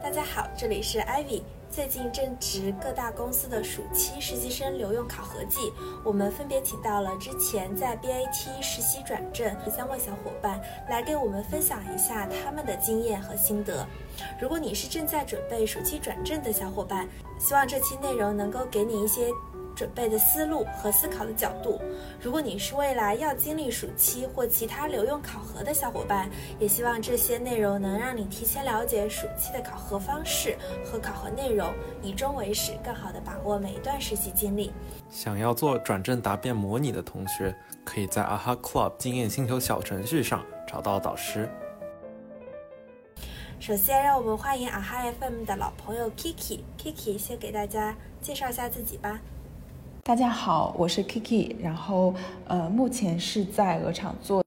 大家好，这里是 Ivy。最近正值各大公司的暑期实习生留用考核季，我们分别请到了之前在 BAT 实习转正的三位小伙伴，来给我们分享一下他们的经验和心得。如果你是正在准备暑期转正的小伙伴，希望这期内容能够给你一些。准备的思路和思考的角度。如果你是未来要经历暑期或其他留用考核的小伙伴，也希望这些内容能让你提前了解暑期的考核方式和考核内容，以终为始，更好的把握每一段实习经历。想要做转正答辩模拟的同学，可以在 AHA Club 经验星球小程序上找到导师。首先，让我们欢迎 AHA FM 的老朋友 Kiki。Kiki 先给大家介绍一下自己吧。大家好，我是 Kiki，然后呃，目前是在鹅厂做。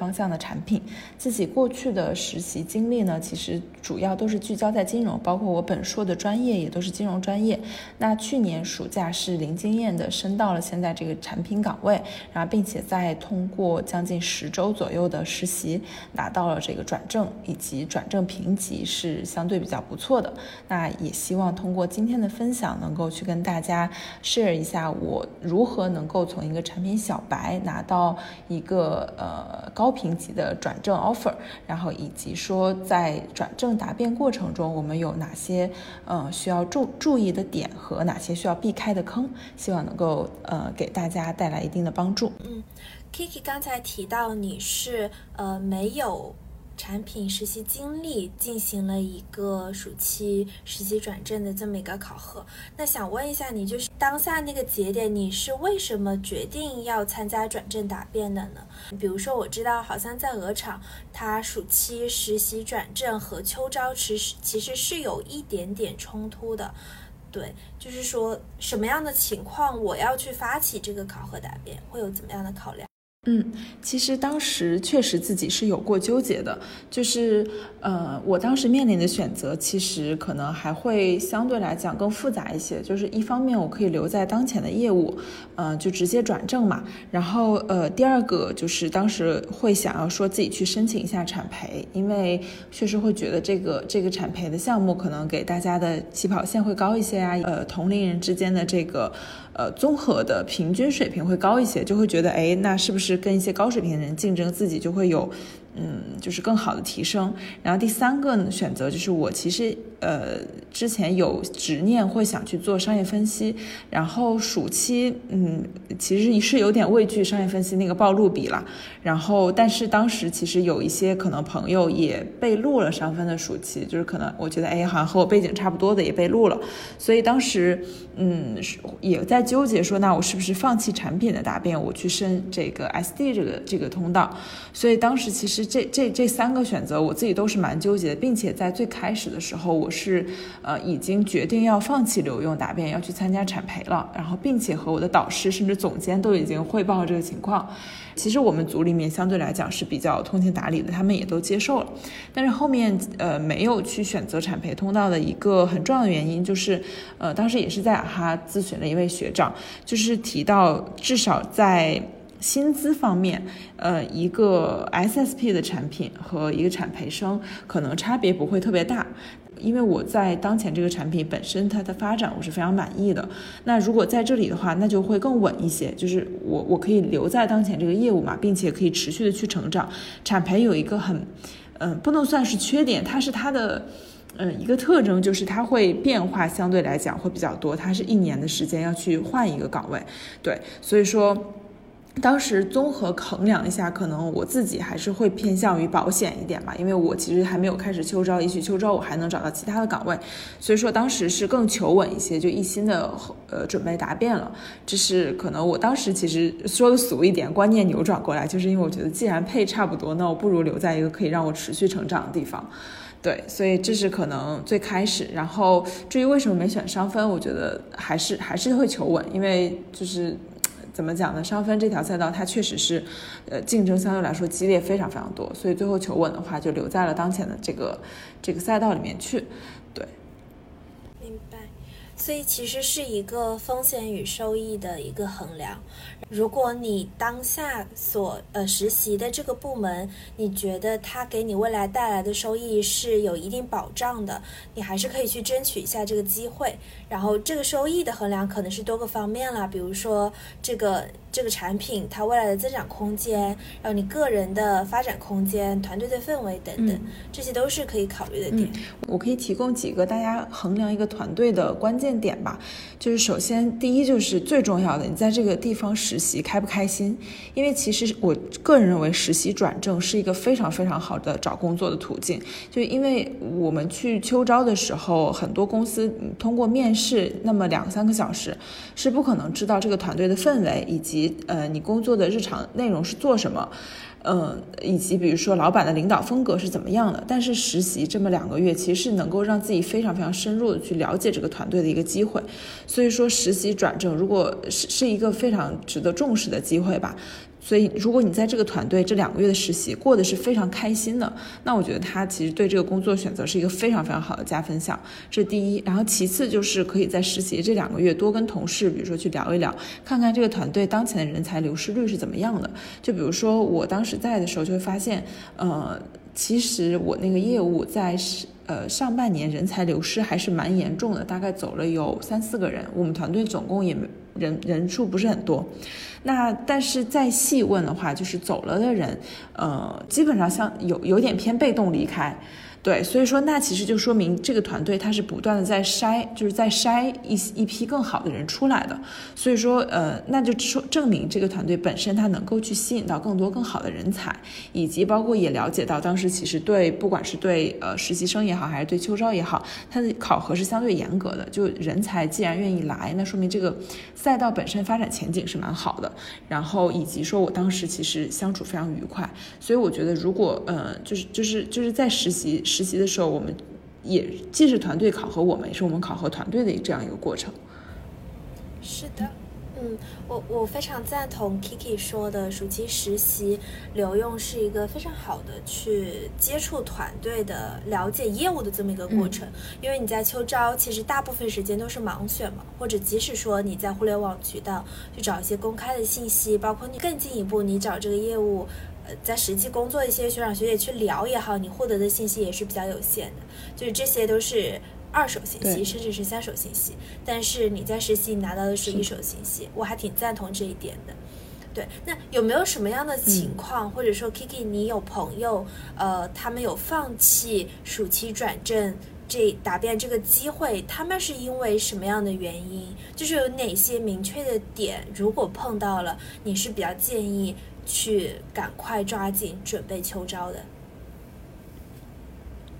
方向的产品，自己过去的实习经历呢，其实主要都是聚焦在金融，包括我本硕的专业也都是金融专业。那去年暑假是零经验的升到了现在这个产品岗位，然后并且在通过将近十周左右的实习，拿到了这个转正以及转正评级是相对比较不错的。那也希望通过今天的分享，能够去跟大家 share 一下我如何能够从一个产品小白拿到一个呃高。高评级的转正 offer，然后以及说在转正答辩过程中，我们有哪些呃需要注注意的点和哪些需要避开的坑，希望能够呃给大家带来一定的帮助。嗯，Kiki 刚才提到你是呃没有。产品实习经历进行了一个暑期实习转正的这么一个考核，那想问一下你，就是当下那个节点，你是为什么决定要参加转正答辩的呢？比如说，我知道好像在鹅厂，它暑期实习转正和秋招其实其实是有一点点冲突的，对，就是说什么样的情况我要去发起这个考核答辩，会有怎么样的考量？嗯，其实当时确实自己是有过纠结的，就是呃，我当时面临的选择其实可能还会相对来讲更复杂一些。就是一方面我可以留在当前的业务，嗯，就直接转正嘛。然后呃，第二个就是当时会想要说自己去申请一下产培，因为确实会觉得这个这个产培的项目可能给大家的起跑线会高一些啊，呃，同龄人之间的这个。呃，综合的平均水平会高一些，就会觉得，哎，那是不是是跟一些高水平的人竞争，自己就会有。嗯，就是更好的提升。然后第三个，选择就是我其实呃之前有执念会想去做商业分析，然后暑期嗯其实是有点畏惧商业分析那个暴露比了。然后但是当时其实有一些可能朋友也被录了商分的暑期，就是可能我觉得哎好像和我背景差不多的也被录了，所以当时嗯也在纠结说那我是不是放弃产品的答辩，我去申这个 SD 这个这个通道。所以当时其实。这这这三个选择，我自己都是蛮纠结的，并且在最开始的时候，我是呃已经决定要放弃留用答辩，要去参加产培了。然后，并且和我的导师甚至总监都已经汇报了这个情况。其实我们组里面相对来讲是比较通情达理的，他们也都接受了。但是后面呃没有去选择产培通道的一个很重要的原因，就是呃当时也是在哈咨询了一位学长，就是提到至少在。薪资方面，呃，一个 SSP 的产品和一个产培生可能差别不会特别大，因为我在当前这个产品本身它的发展我是非常满意的。那如果在这里的话，那就会更稳一些，就是我我可以留在当前这个业务嘛，并且可以持续的去成长。产培有一个很，嗯，不能算是缺点，它是它的，嗯，一个特征就是它会变化相对来讲会比较多，它是一年的时间要去换一个岗位，对，所以说。当时综合衡量一下，可能我自己还是会偏向于保险一点吧，因为我其实还没有开始秋招，也许秋招我还能找到其他的岗位，所以说当时是更求稳一些，就一心的呃准备答辩了。这是可能我当时其实说的俗一点，观念扭转过来，就是因为我觉得既然配差不多，那我不如留在一个可以让我持续成长的地方。对，所以这是可能最开始。然后至于为什么没选商分，我觉得还是还是会求稳，因为就是。怎么讲呢？商分这条赛道，它确实是，呃，竞争相对来说激烈非常非常多，所以最后求稳的话，就留在了当前的这个这个赛道里面去。所以其实是一个风险与收益的一个衡量。如果你当下所呃实习的这个部门，你觉得它给你未来带来的收益是有一定保障的，你还是可以去争取一下这个机会。然后这个收益的衡量可能是多个方面啦，比如说这个这个产品它未来的增长空间，然后你个人的发展空间、团队的氛围等等，这些都是可以考虑的点。我可以提供几个大家衡量一个团队的关键点吧，就是首先第一就是最重要的，你在这个地方实习开不开心？因为其实我个人认为实习转正是一个非常非常好的找工作的途径，就因为我们去秋招的时候，很多公司通过面试。那么两三个小时，是不可能知道这个团队的氛围以及呃你工作的日常内容是做什么，嗯，以及比如说老板的领导风格是怎么样的。但是实习这么两个月，其实是能够让自己非常非常深入的去了解这个团队的一个机会。所以说实习转正，如果是是一个非常值得重视的机会吧。所以，如果你在这个团队这两个月的实习过得是非常开心的，那我觉得他其实对这个工作选择是一个非常非常好的加分项。这是第一，然后其次就是可以在实习这两个月多跟同事，比如说去聊一聊，看看这个团队当前的人才流失率是怎么样的。就比如说我当时在的时候，就会发现，呃，其实我那个业务在是。呃，上半年人才流失还是蛮严重的，大概走了有三四个人。我们团队总共也没人人数不是很多。那但是再细问的话，就是走了的人，呃，基本上像有有点偏被动离开。对，所以说那其实就说明这个团队它是不断的在筛，就是在筛一一批更好的人出来的。所以说，呃，那就说证明这个团队本身它能够去吸引到更多更好的人才，以及包括也了解到当时其实对不管是对呃实习生也好，还是对秋招也好，它的考核是相对严格的。就人才既然愿意来，那说明这个赛道本身发展前景是蛮好的。然后以及说我当时其实相处非常愉快，所以我觉得如果呃就是就是就是在实习。实习的时候，我们也既是团队考核我们，也是我们考核团队的这样一个过程。是的，嗯，我我非常赞同 Kiki 说的，暑期实习留用是一个非常好的去接触团队的、了解业务的这么一个过程。因为你在秋招，其实大部分时间都是盲选嘛，或者即使说你在互联网渠道去找一些公开的信息，包括你更进一步，你找这个业务。在实际工作一些学长学姐去聊也好，你获得的信息也是比较有限的，就是这些都是二手信息，甚至是三手信息。但是你在实习拿到的是一手信息，我还挺赞同这一点的。对，那有没有什么样的情况，或者说 Kiki，你有朋友，呃，他们有放弃暑期转正这答辩这个机会，他们是因为什么样的原因？就是有哪些明确的点，如果碰到了，你是比较建议。去赶快抓紧准备秋招的。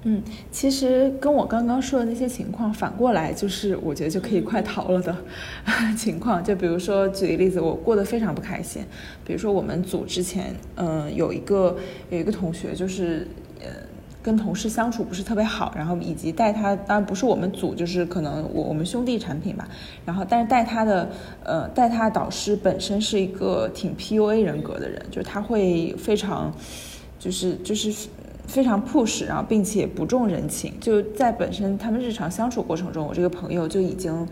嗯，其实跟我刚刚说的那些情况反过来，就是我觉得就可以快逃了的 情况。就比如说举个例子，我过得非常不开心。比如说我们组之前，嗯，有一个有一个同学，就是。跟同事相处不是特别好，然后以及带他，当然不是我们组，就是可能我我们兄弟产品吧。然后，但是带他的，呃，带他的导师本身是一个挺 PUA 人格的人，就是他会非常，就是就是非常 push，然后并且不重人情。就在本身他们日常相处过程中，我这个朋友就已经。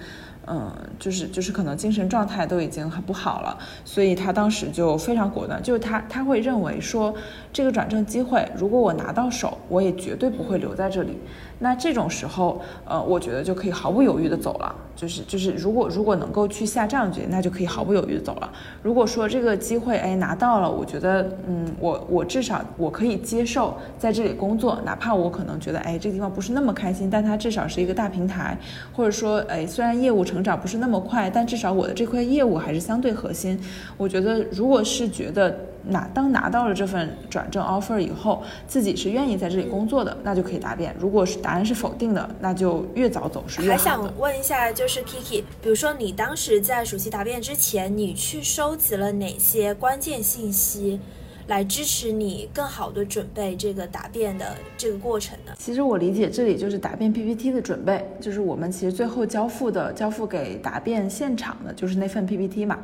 嗯，就是就是可能精神状态都已经很不好了，所以他当时就非常果断，就是他他会认为说这个转正机会，如果我拿到手，我也绝对不会留在这里。那这种时候，呃，我觉得就可以毫不犹豫的走了。就是就是，如果如果能够去下这样决定，那就可以毫不犹豫的走了。如果说这个机会哎拿到了，我觉得嗯，我我至少我可以接受在这里工作，哪怕我可能觉得哎这个地方不是那么开心，但它至少是一个大平台，或者说哎虽然业务成长不是那么快，但至少我的这块业务还是相对核心。我觉得如果是觉得。拿当拿到了这份转正 offer 以后，自己是愿意在这里工作的，那就可以答辩。如果是答案是否定的，那就越早走是越好还想问一下，就是 Kiki，比如说你当时在暑期答辩之前，你去收集了哪些关键信息？来支持你更好的准备这个答辩的这个过程呢？其实我理解这里就是答辩 PPT 的准备，就是我们其实最后交付的交付给答辩现场的就是那份 PPT 嘛。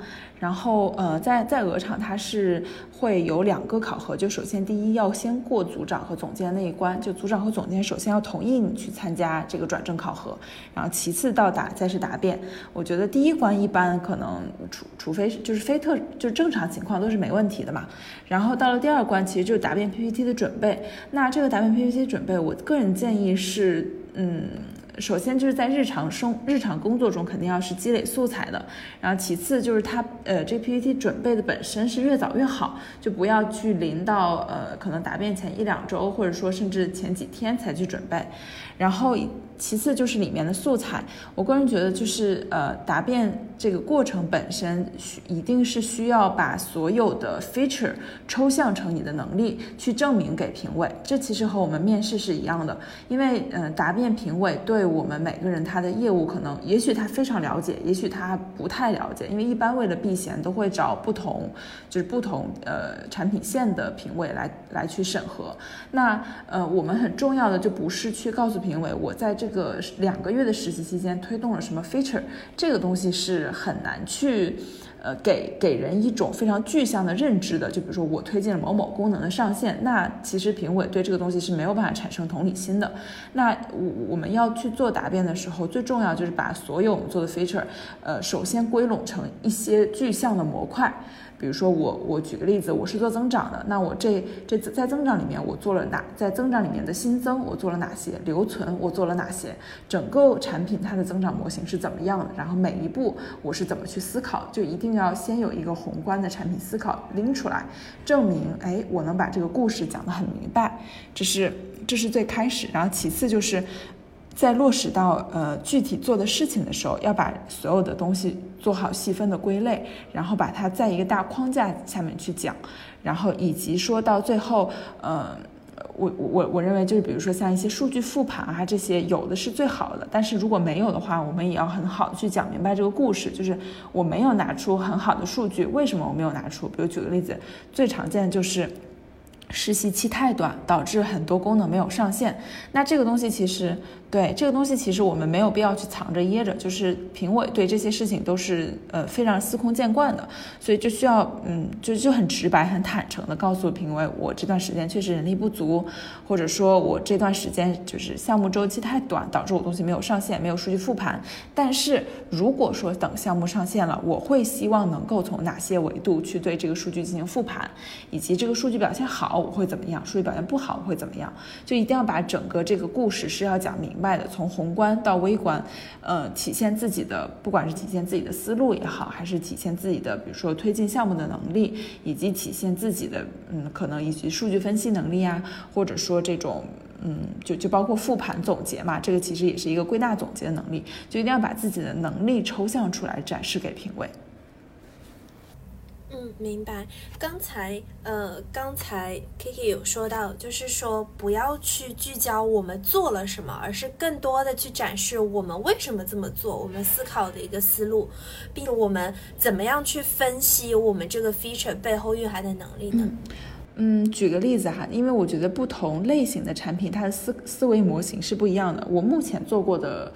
然后呃，在在鹅厂它是会有两个考核，就首先第一要先过组长和总监那一关，就组长和总监首先要同意你去参加这个转正考核，然后其次到达再是答辩。我觉得第一关一般可能除除非是就是非特就是正常情况都是没问题的嘛。然后到了第二关，其实就是答辩 PPT 的准备。那这个答辩 PPT 准备，我个人建议是，嗯。首先就是在日常生日常工作中肯定要是积累素材的，然后其次就是它呃这 PPT 准备的本身是越早越好，就不要去临到呃可能答辩前一两周或者说甚至前几天才去准备，然后。其次就是里面的素材，我个人觉得就是呃答辩这个过程本身需一定是需要把所有的 feature 抽象成你的能力去证明给评委，这其实和我们面试是一样的，因为嗯答辩评委对我们每个人他的业务可能也许他非常了解，也许他不太了解，因为一般为了避嫌都会找不同就是不同呃产品线的评委来来去审核，那呃我们很重要的就不是去告诉评委我在这。这个两个月的实习期间推动了什么 feature？这个东西是很难去，呃，给给人一种非常具象的认知的。就比如说我推荐了某某功能的上线，那其实评委对这个东西是没有办法产生同理心的。那我我们要去做答辩的时候，最重要就是把所有我们做的 feature，呃，首先归拢成一些具象的模块。比如说我我举个例子，我是做增长的，那我这这在增长里面我做了哪？在增长里面的新增我做了哪些？留存我做了哪些？整个产品它的增长模型是怎么样的？然后每一步我是怎么去思考？就一定要先有一个宏观的产品思考拎出来，证明哎我能把这个故事讲得很明白，这是这是最开始，然后其次就是。在落实到呃具体做的事情的时候，要把所有的东西做好细分的归类，然后把它在一个大框架下面去讲，然后以及说到最后，呃，我我我认为就是比如说像一些数据复盘啊这些有的是最好的，但是如果没有的话，我们也要很好的去讲明白这个故事，就是我没有拿出很好的数据，为什么我没有拿出？比如举个例子，最常见的就是实习期太短，导致很多功能没有上线，那这个东西其实。对这个东西，其实我们没有必要去藏着掖着，就是评委对这些事情都是呃非常司空见惯的，所以就需要嗯就就很直白、很坦诚的告诉评委，我这段时间确实人力不足，或者说我这段时间就是项目周期太短，导致我东西没有上线，没有数据复盘。但是如果说等项目上线了，我会希望能够从哪些维度去对这个数据进行复盘，以及这个数据表现好我会怎么样，数据表现不好我会怎么样，就一定要把整个这个故事是要讲明。外的从宏观到微观，呃，体现自己的，不管是体现自己的思路也好，还是体现自己的，比如说推进项目的能力，以及体现自己的，嗯，可能以及数据分析能力啊，或者说这种，嗯，就就包括复盘总结嘛，这个其实也是一个归纳总结的能力，就一定要把自己的能力抽象出来，展示给评委。嗯，明白。刚才呃，刚才 Kiki 有说到，就是说不要去聚焦我们做了什么，而是更多的去展示我们为什么这么做，我们思考的一个思路，并我们怎么样去分析我们这个 feature 背后蕴含的能力呢？嗯，举个例子哈，因为我觉得不同类型的产品，它的思思维模型是不一样的。我目前做过的，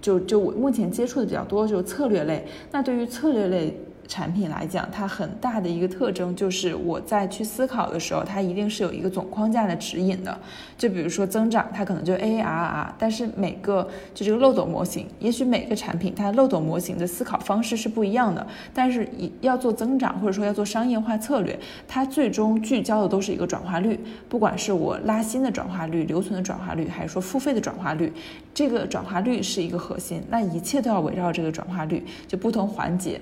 就就我目前接触的比较多，就是策略类。那对于策略类。产品来讲，它很大的一个特征就是我在去思考的时候，它一定是有一个总框架的指引的。就比如说增长，它可能就 ARR，但是每个就这个漏斗模型，也许每个产品它漏斗模型的思考方式是不一样的。但是要做增长或者说要做商业化策略，它最终聚焦的都是一个转化率，不管是我拉新的转化率、留存的转化率，还是说付费的转化率，这个转化率是一个核心。那一切都要围绕这个转化率，就不同环节。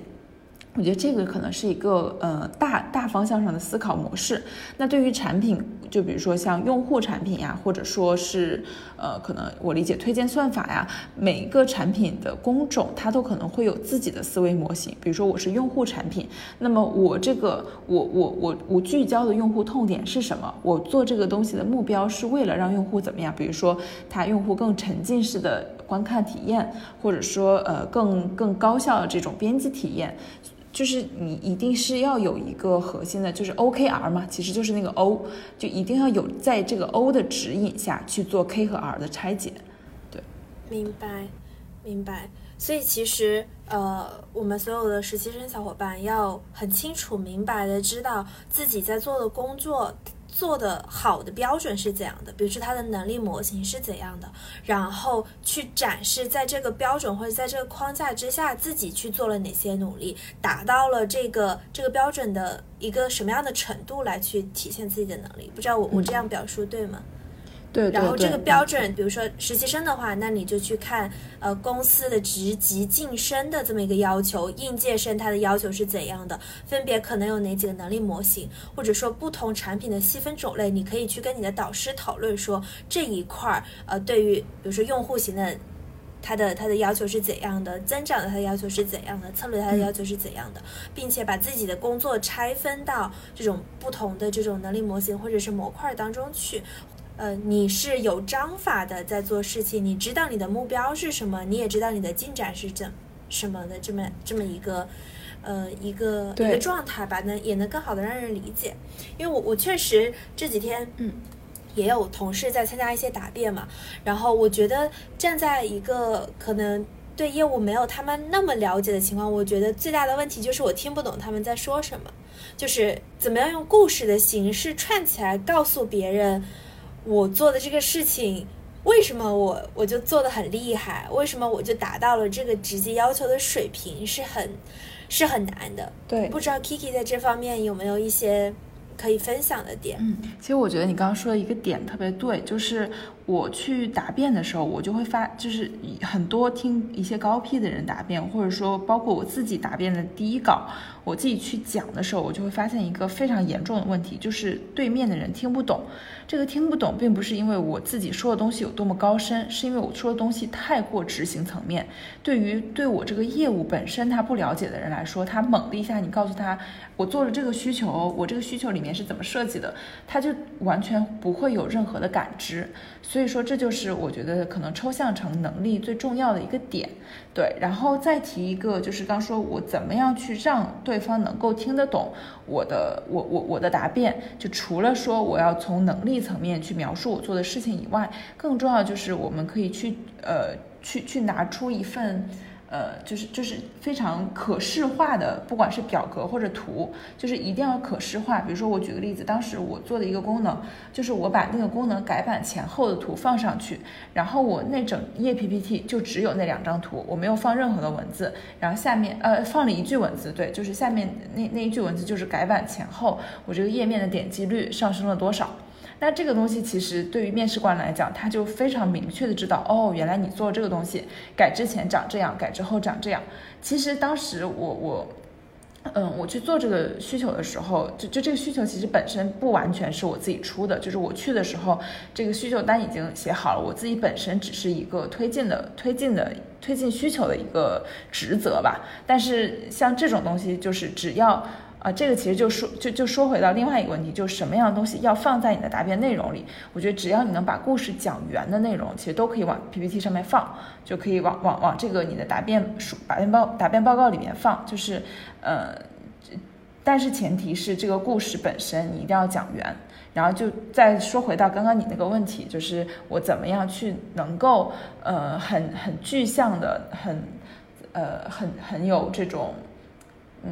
我觉得这个可能是一个呃大大方向上的思考模式。那对于产品，就比如说像用户产品呀，或者说是呃可能我理解推荐算法呀，每一个产品的工种它都可能会有自己的思维模型。比如说我是用户产品，那么我这个我我我我聚焦的用户痛点是什么？我做这个东西的目标是为了让用户怎么样？比如说他用户更沉浸式的观看体验，或者说呃更更高效的这种编辑体验。就是你一定是要有一个核心的，就是 OKR 嘛，其实就是那个 O，就一定要有在这个 O 的指引下去做 K 和 R 的拆解。对，明白。明白。所以其实，呃，我们所有的实习生小伙伴要很清楚明白的知道自己在做的工作做的好的标准是怎样的，比如说他的能力模型是怎样的，然后去展示在这个标准或者在这个框架之下自己去做了哪些努力，达到了这个这个标准的一个什么样的程度来去体现自己的能力。不知道我我这样表述对吗？对，然后这个标准，比如说实习生的话，那你就去看呃公司的职级晋升的这么一个要求，应届生他的要求是怎样的，分别可能有哪几个能力模型，或者说不同产品的细分种类，你可以去跟你的导师讨论说这一块儿呃对于比如说用户型的，它的它的要求是怎样的，增长的它的要求是怎样的，策略它的要求是怎样的，并且把自己的工作拆分到这种不同的这种能力模型或者是模块当中去。呃，你是有章法的在做事情，你知道你的目标是什么，你也知道你的进展是怎什么的，这么这么一个，呃，一个一个状态吧，能也能更好的让人理解。因为我我确实这几天，嗯，也有同事在参加一些答辩嘛，然后我觉得站在一个可能对业务没有他们那么了解的情况，我觉得最大的问题就是我听不懂他们在说什么，就是怎么样用故事的形式串起来告诉别人。我做的这个事情，为什么我我就做的很厉害？为什么我就达到了这个直接要求的水平？是很是很难的。对，不知道 Kiki 在这方面有没有一些可以分享的点？嗯，其实我觉得你刚刚说的一个点特别对，就是我去答辩的时候，我就会发，就是很多听一些高 P 的人答辩，或者说包括我自己答辩的第一稿。我自己去讲的时候，我就会发现一个非常严重的问题，就是对面的人听不懂。这个听不懂，并不是因为我自己说的东西有多么高深，是因为我说的东西太过执行层面。对于对我这个业务本身他不了解的人来说，他猛的一下你告诉他，我做了这个需求，我这个需求里面是怎么设计的，他就完全不会有任何的感知。所所以说，这就是我觉得可能抽象成能力最重要的一个点。对，然后再提一个，就是刚说我怎么样去让对方能够听得懂我的，我我我的答辩，就除了说我要从能力层面去描述我做的事情以外，更重要就是我们可以去呃去去拿出一份。呃，就是就是非常可视化的，不管是表格或者图，就是一定要可视化。比如说，我举个例子，当时我做的一个功能，就是我把那个功能改版前后的图放上去，然后我那整页 PPT 就只有那两张图，我没有放任何的文字，然后下面呃放了一句文字，对，就是下面那那一句文字就是改版前后我这个页面的点击率上升了多少。那这个东西其实对于面试官来讲，他就非常明确的知道，哦，原来你做这个东西，改之前长这样，改之后长这样。其实当时我我，嗯，我去做这个需求的时候，就就这个需求其实本身不完全是我自己出的，就是我去的时候，这个需求单已经写好了，我自己本身只是一个推进的推进的推进需求的一个职责吧。但是像这种东西，就是只要。啊，这个其实就说就就说回到另外一个问题，就是什么样的东西要放在你的答辩内容里？我觉得只要你能把故事讲圆的内容，其实都可以往 PPT 上面放，就可以往往往这个你的答辩书、答辩报、答辩报告里面放。就是，呃，但是前提是这个故事本身你一定要讲圆。然后就再说回到刚刚你那个问题，就是我怎么样去能够呃很很具象的、很呃很很有这种嗯。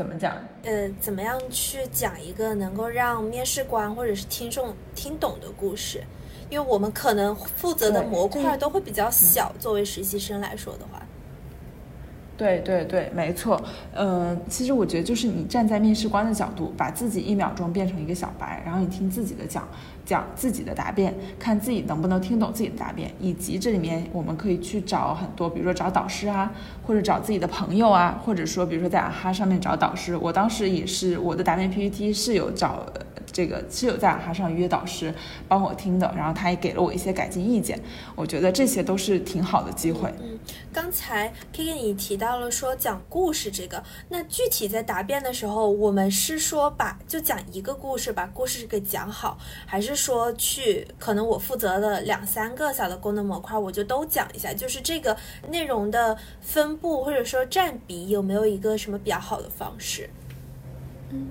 怎么讲？呃，怎么样去讲一个能够让面试官或者是听众听懂的故事？因为我们可能负责的模块都会比较小，作为实习生来说的话。对对对，没错。嗯，其实我觉得就是你站在面试官的角度，把自己一秒钟变成一个小白，然后你听自己的讲。讲自己的答辩，看自己能不能听懂自己的答辩，以及这里面我们可以去找很多，比如说找导师啊，或者找自己的朋友啊，或者说比如说在啊哈上面找导师。我当时也是我的答辩 PPT 是有找。这个是有在哈上约导师帮我听的，然后他也给了我一些改进意见，我觉得这些都是挺好的机会。嗯，刚才 K K 你提到了说讲故事这个，那具体在答辩的时候，我们是说把就讲一个故事，把故事给讲好，还是说去可能我负责的两三个小的功能模块，我就都讲一下，就是这个内容的分布或者说占比有没有一个什么比较好的方式？嗯。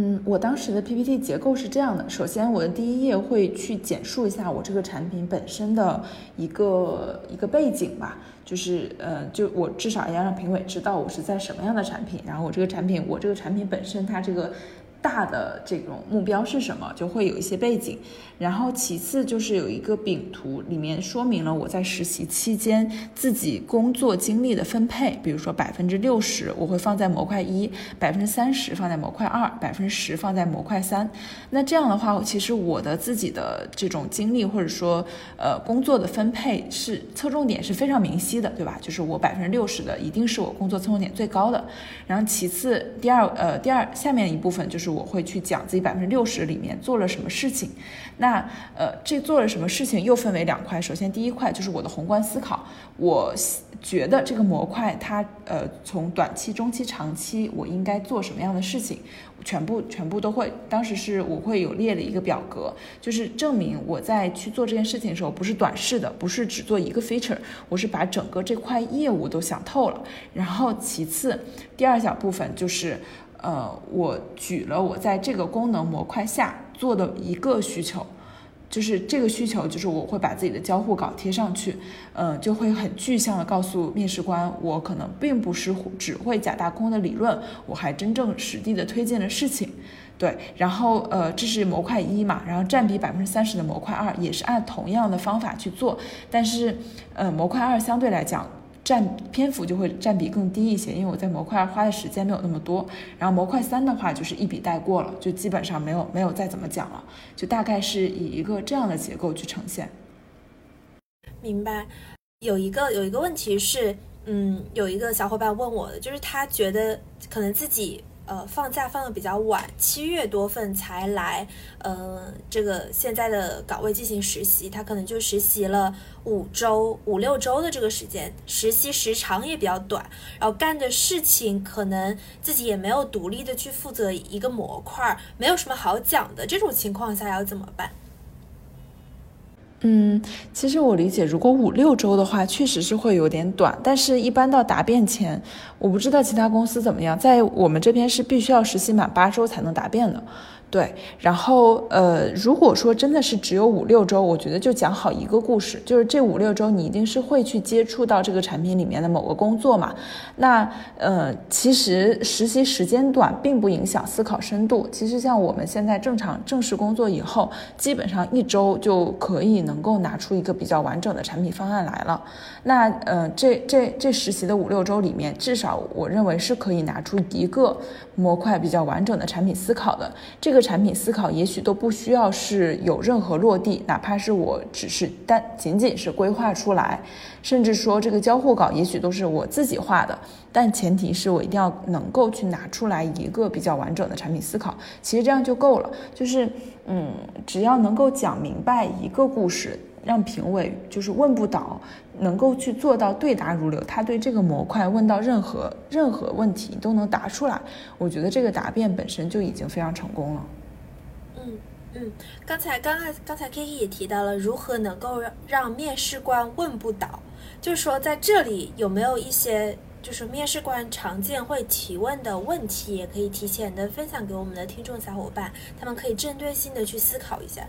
嗯，我当时的 PPT 结构是这样的：首先，我的第一页会去简述一下我这个产品本身的一个一个背景吧，就是呃，就我至少要让评委知道我是在什么样的产品，然后我这个产品，我这个产品本身它这个。大的这种目标是什么，就会有一些背景，然后其次就是有一个饼图，里面说明了我在实习期间自己工作经历的分配，比如说百分之六十我会放在模块一，百分之三十放在模块二，百分之十放在模块三。那这样的话，其实我的自己的这种经历或者说呃工作的分配是侧重点是非常明晰的，对吧？就是我百分之六十的一定是我工作侧重点最高的，然后其次第二呃第二下面一部分就是。我会去讲自己百分之六十里面做了什么事情，那呃，这做了什么事情又分为两块。首先第一块就是我的宏观思考，我觉得这个模块它呃从短期、中期、长期我应该做什么样的事情，全部全部都会。当时是我会有列了一个表格，就是证明我在去做这件事情的时候不是短视的，不是只做一个 feature，我是把整个这块业务都想透了。然后其次第二小部分就是。呃，我举了我在这个功能模块下做的一个需求，就是这个需求就是我会把自己的交互稿贴上去，嗯，就会很具象的告诉面试官，我可能并不是只会假大空的理论，我还真正实地的推荐了事情，对，然后呃，这是模块一嘛，然后占比百分之三十的模块二也是按同样的方法去做，但是呃，模块二相对来讲。占篇幅就会占比更低一些，因为我在模块花的时间没有那么多。然后模块三的话就是一笔带过了，就基本上没有没有再怎么讲了，就大概是以一个这样的结构去呈现。明白。有一个有一个问题是，嗯，有一个小伙伴问我的，就是他觉得可能自己。呃，放假放的比较晚，七月多份才来，呃，这个现在的岗位进行实习，他可能就实习了五周、五六周的这个时间，实习时长也比较短，然后干的事情可能自己也没有独立的去负责一个模块，没有什么好讲的，这种情况下要怎么办？嗯，其实我理解，如果五六周的话，确实是会有点短。但是，一般到答辩前，我不知道其他公司怎么样，在我们这边是必须要实习满八周才能答辩的。对，然后呃，如果说真的是只有五六周，我觉得就讲好一个故事，就是这五六周你一定是会去接触到这个产品里面的某个工作嘛。那呃，其实实习时间短并不影响思考深度。其实像我们现在正常正式工作以后，基本上一周就可以能够拿出一个比较完整的产品方案来了。那呃，这这这实习的五六周里面，至少我认为是可以拿出一个模块比较完整的产品思考的。这个。产品思考也许都不需要是有任何落地，哪怕是我只是单仅仅是规划出来，甚至说这个交互稿也许都是我自己画的，但前提是我一定要能够去拿出来一个比较完整的产品思考，其实这样就够了。就是嗯，只要能够讲明白一个故事，让评委就是问不倒。能够去做到对答如流，他对这个模块问到任何任何问题都能答出来，我觉得这个答辩本身就已经非常成功了。嗯嗯，刚才刚才刚才 Kiki 也提到了如何能够让让面试官问不倒，就是说在这里有没有一些就是面试官常见会提问的问题，也可以提前的分享给我们的听众小伙伴，他们可以针对性的去思考一下。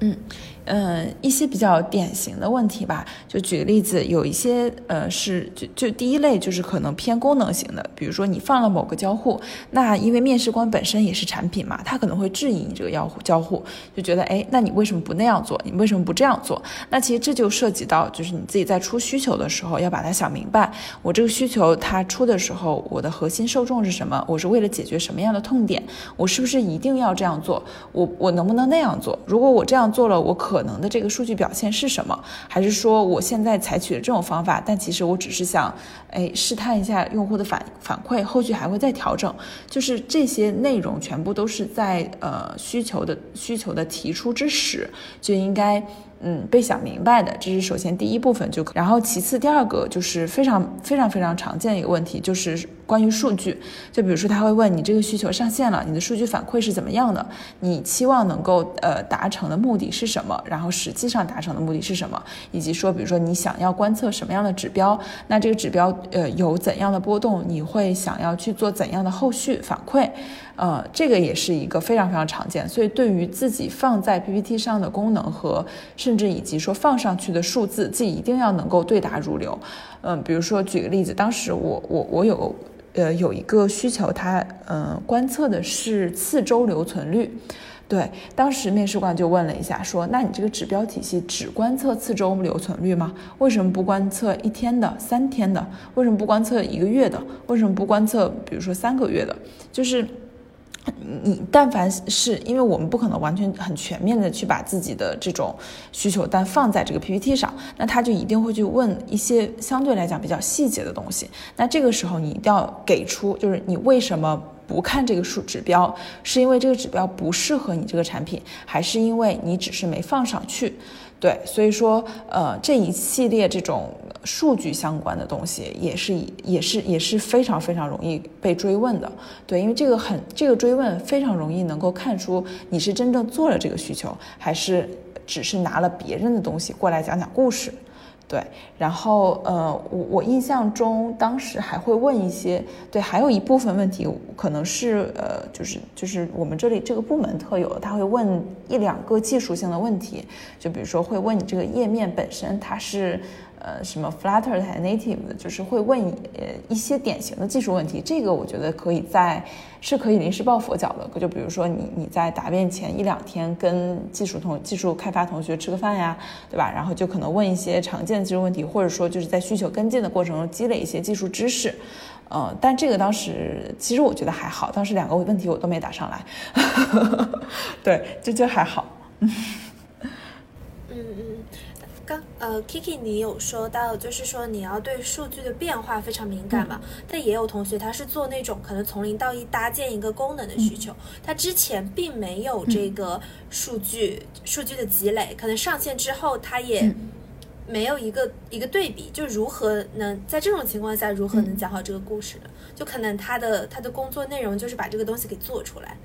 嗯，嗯，一些比较典型的问题吧，就举个例子，有一些呃是就就第一类就是可能偏功能型的，比如说你放了某个交互，那因为面试官本身也是产品嘛，他可能会质疑你这个要交互，就觉得哎，那你为什么不那样做？你为什么不这样做？那其实这就涉及到就是你自己在出需求的时候要把它想明白，我这个需求它出的时候，我的核心受众是什么？我是为了解决什么样的痛点？我是不是一定要这样做？我我能不能那样做？如果我这样。做了我可可能的这个数据表现是什么？还是说我现在采取了这种方法，但其实我只是想，哎，试探一下用户的反反馈，后续还会再调整。就是这些内容全部都是在呃需求的需求的提出之时就应该嗯被想明白的。这是首先第一部分就，然后其次第二个就是非常非常非常常见的一个问题，就是关于数据，就比如说他会问你这个需求上线了，你的数据反馈是怎么样的？你期望能够呃达成的目的是什么？然后实际上达成的目的是什么？以及说，比如说你想要观测什么样的指标？那这个指标呃有怎样的波动？你会想要去做怎样的后续反馈？呃，这个也是一个非常非常常见。所以对于自己放在 PPT 上的功能和甚至以及说放上去的数字，自己一定要能够对答如流。嗯，比如说举个例子，当时我我我有呃有一个需求，它嗯观测的是次周留存率。对，当时面试官就问了一下，说那你这个指标体系只观测次周留存率吗？为什么不观测一天的、三天的？为什么不观测一个月的？为什么不观测比如说三个月的？就是。你但凡是因为我们不可能完全很全面的去把自己的这种需求单放在这个 PPT 上，那他就一定会去问一些相对来讲比较细节的东西。那这个时候你一定要给出，就是你为什么不看这个数指标？是因为这个指标不适合你这个产品，还是因为你只是没放上去？对，所以说，呃，这一系列这种数据相关的东西，也是也是也是非常非常容易被追问的。对，因为这个很这个追问非常容易能够看出你是真正做了这个需求，还是只是拿了别人的东西过来讲讲故事。对，然后呃，我我印象中当时还会问一些，对，还有一部分问题可能是呃，就是就是我们这里这个部门特有的，他会问一两个技术性的问题，就比如说会问你这个页面本身它是。呃，什么 Flutter 还 Native 的，就是会问呃一些典型的技术问题。这个我觉得可以在是可以临时抱佛脚的。就比如说你你在答辩前一两天跟技术同技术开发同学吃个饭呀，对吧？然后就可能问一些常见的技术问题，或者说就是在需求跟进的过程中积累一些技术知识。呃，但这个当时其实我觉得还好，当时两个问题我都没答上来。对，就就还好。嗯嗯刚呃，Kiki，你有说到，就是说你要对数据的变化非常敏感嘛？但也有同学他是做那种可能从零到一搭建一个功能的需求，他之前并没有这个数据数据的积累，可能上线之后他也没有一个一个对比，就如何能在这种情况下如何能讲好这个故事呢？就可能他的他的工作内容就是把这个东西给做出来。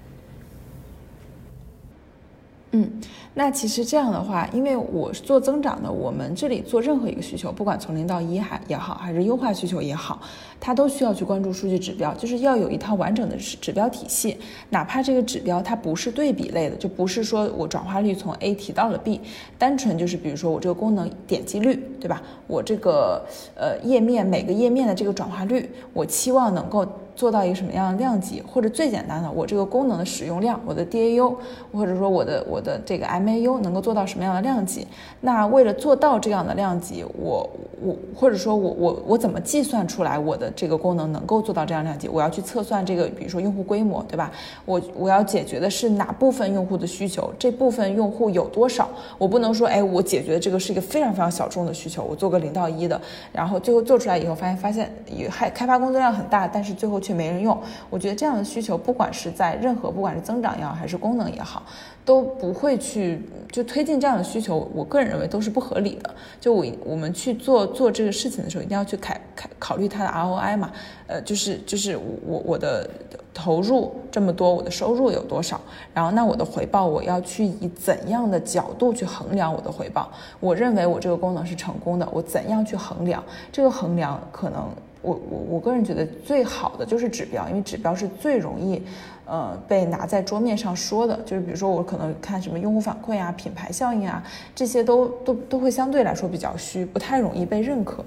嗯，那其实这样的话，因为我是做增长的，我们这里做任何一个需求，不管从零到一还也好，还是优化需求也好，它都需要去关注数据指标，就是要有一套完整的指标体系。哪怕这个指标它不是对比类的，就不是说我转化率从 A 提到了 B，单纯就是比如说我这个功能点击率，对吧？我这个呃页面每个页面的这个转化率，我期望能够。做到一个什么样的量级，或者最简单的，我这个功能的使用量，我的 DAU，或者说我的我的这个 MAU 能够做到什么样的量级？那为了做到这样的量级，我我或者说我我我怎么计算出来我的这个功能能够做到这样量级？我要去测算这个，比如说用户规模，对吧？我我要解决的是哪部分用户的需求？这部分用户有多少？我不能说，哎，我解决这个是一个非常非常小众的需求，我做个零到一的，然后最后做出来以后发现发现也还开发工作量很大，但是最后。却没人用，我觉得这样的需求，不管是在任何，不管是增长也好，还是功能也好，都不会去就推进这样的需求。我个人认为都是不合理的。就我我们去做做这个事情的时候，一定要去考考考虑它的 ROI 嘛，呃，就是就是我我的投入这么多，我的收入有多少？然后那我的回报，我要去以怎样的角度去衡量我的回报？我认为我这个功能是成功的，我怎样去衡量？这个衡量可能。我我我个人觉得最好的就是指标，因为指标是最容易，呃，被拿在桌面上说的。就是比如说我可能看什么用户反馈啊、品牌效应啊，这些都都都会相对来说比较虚，不太容易被认可。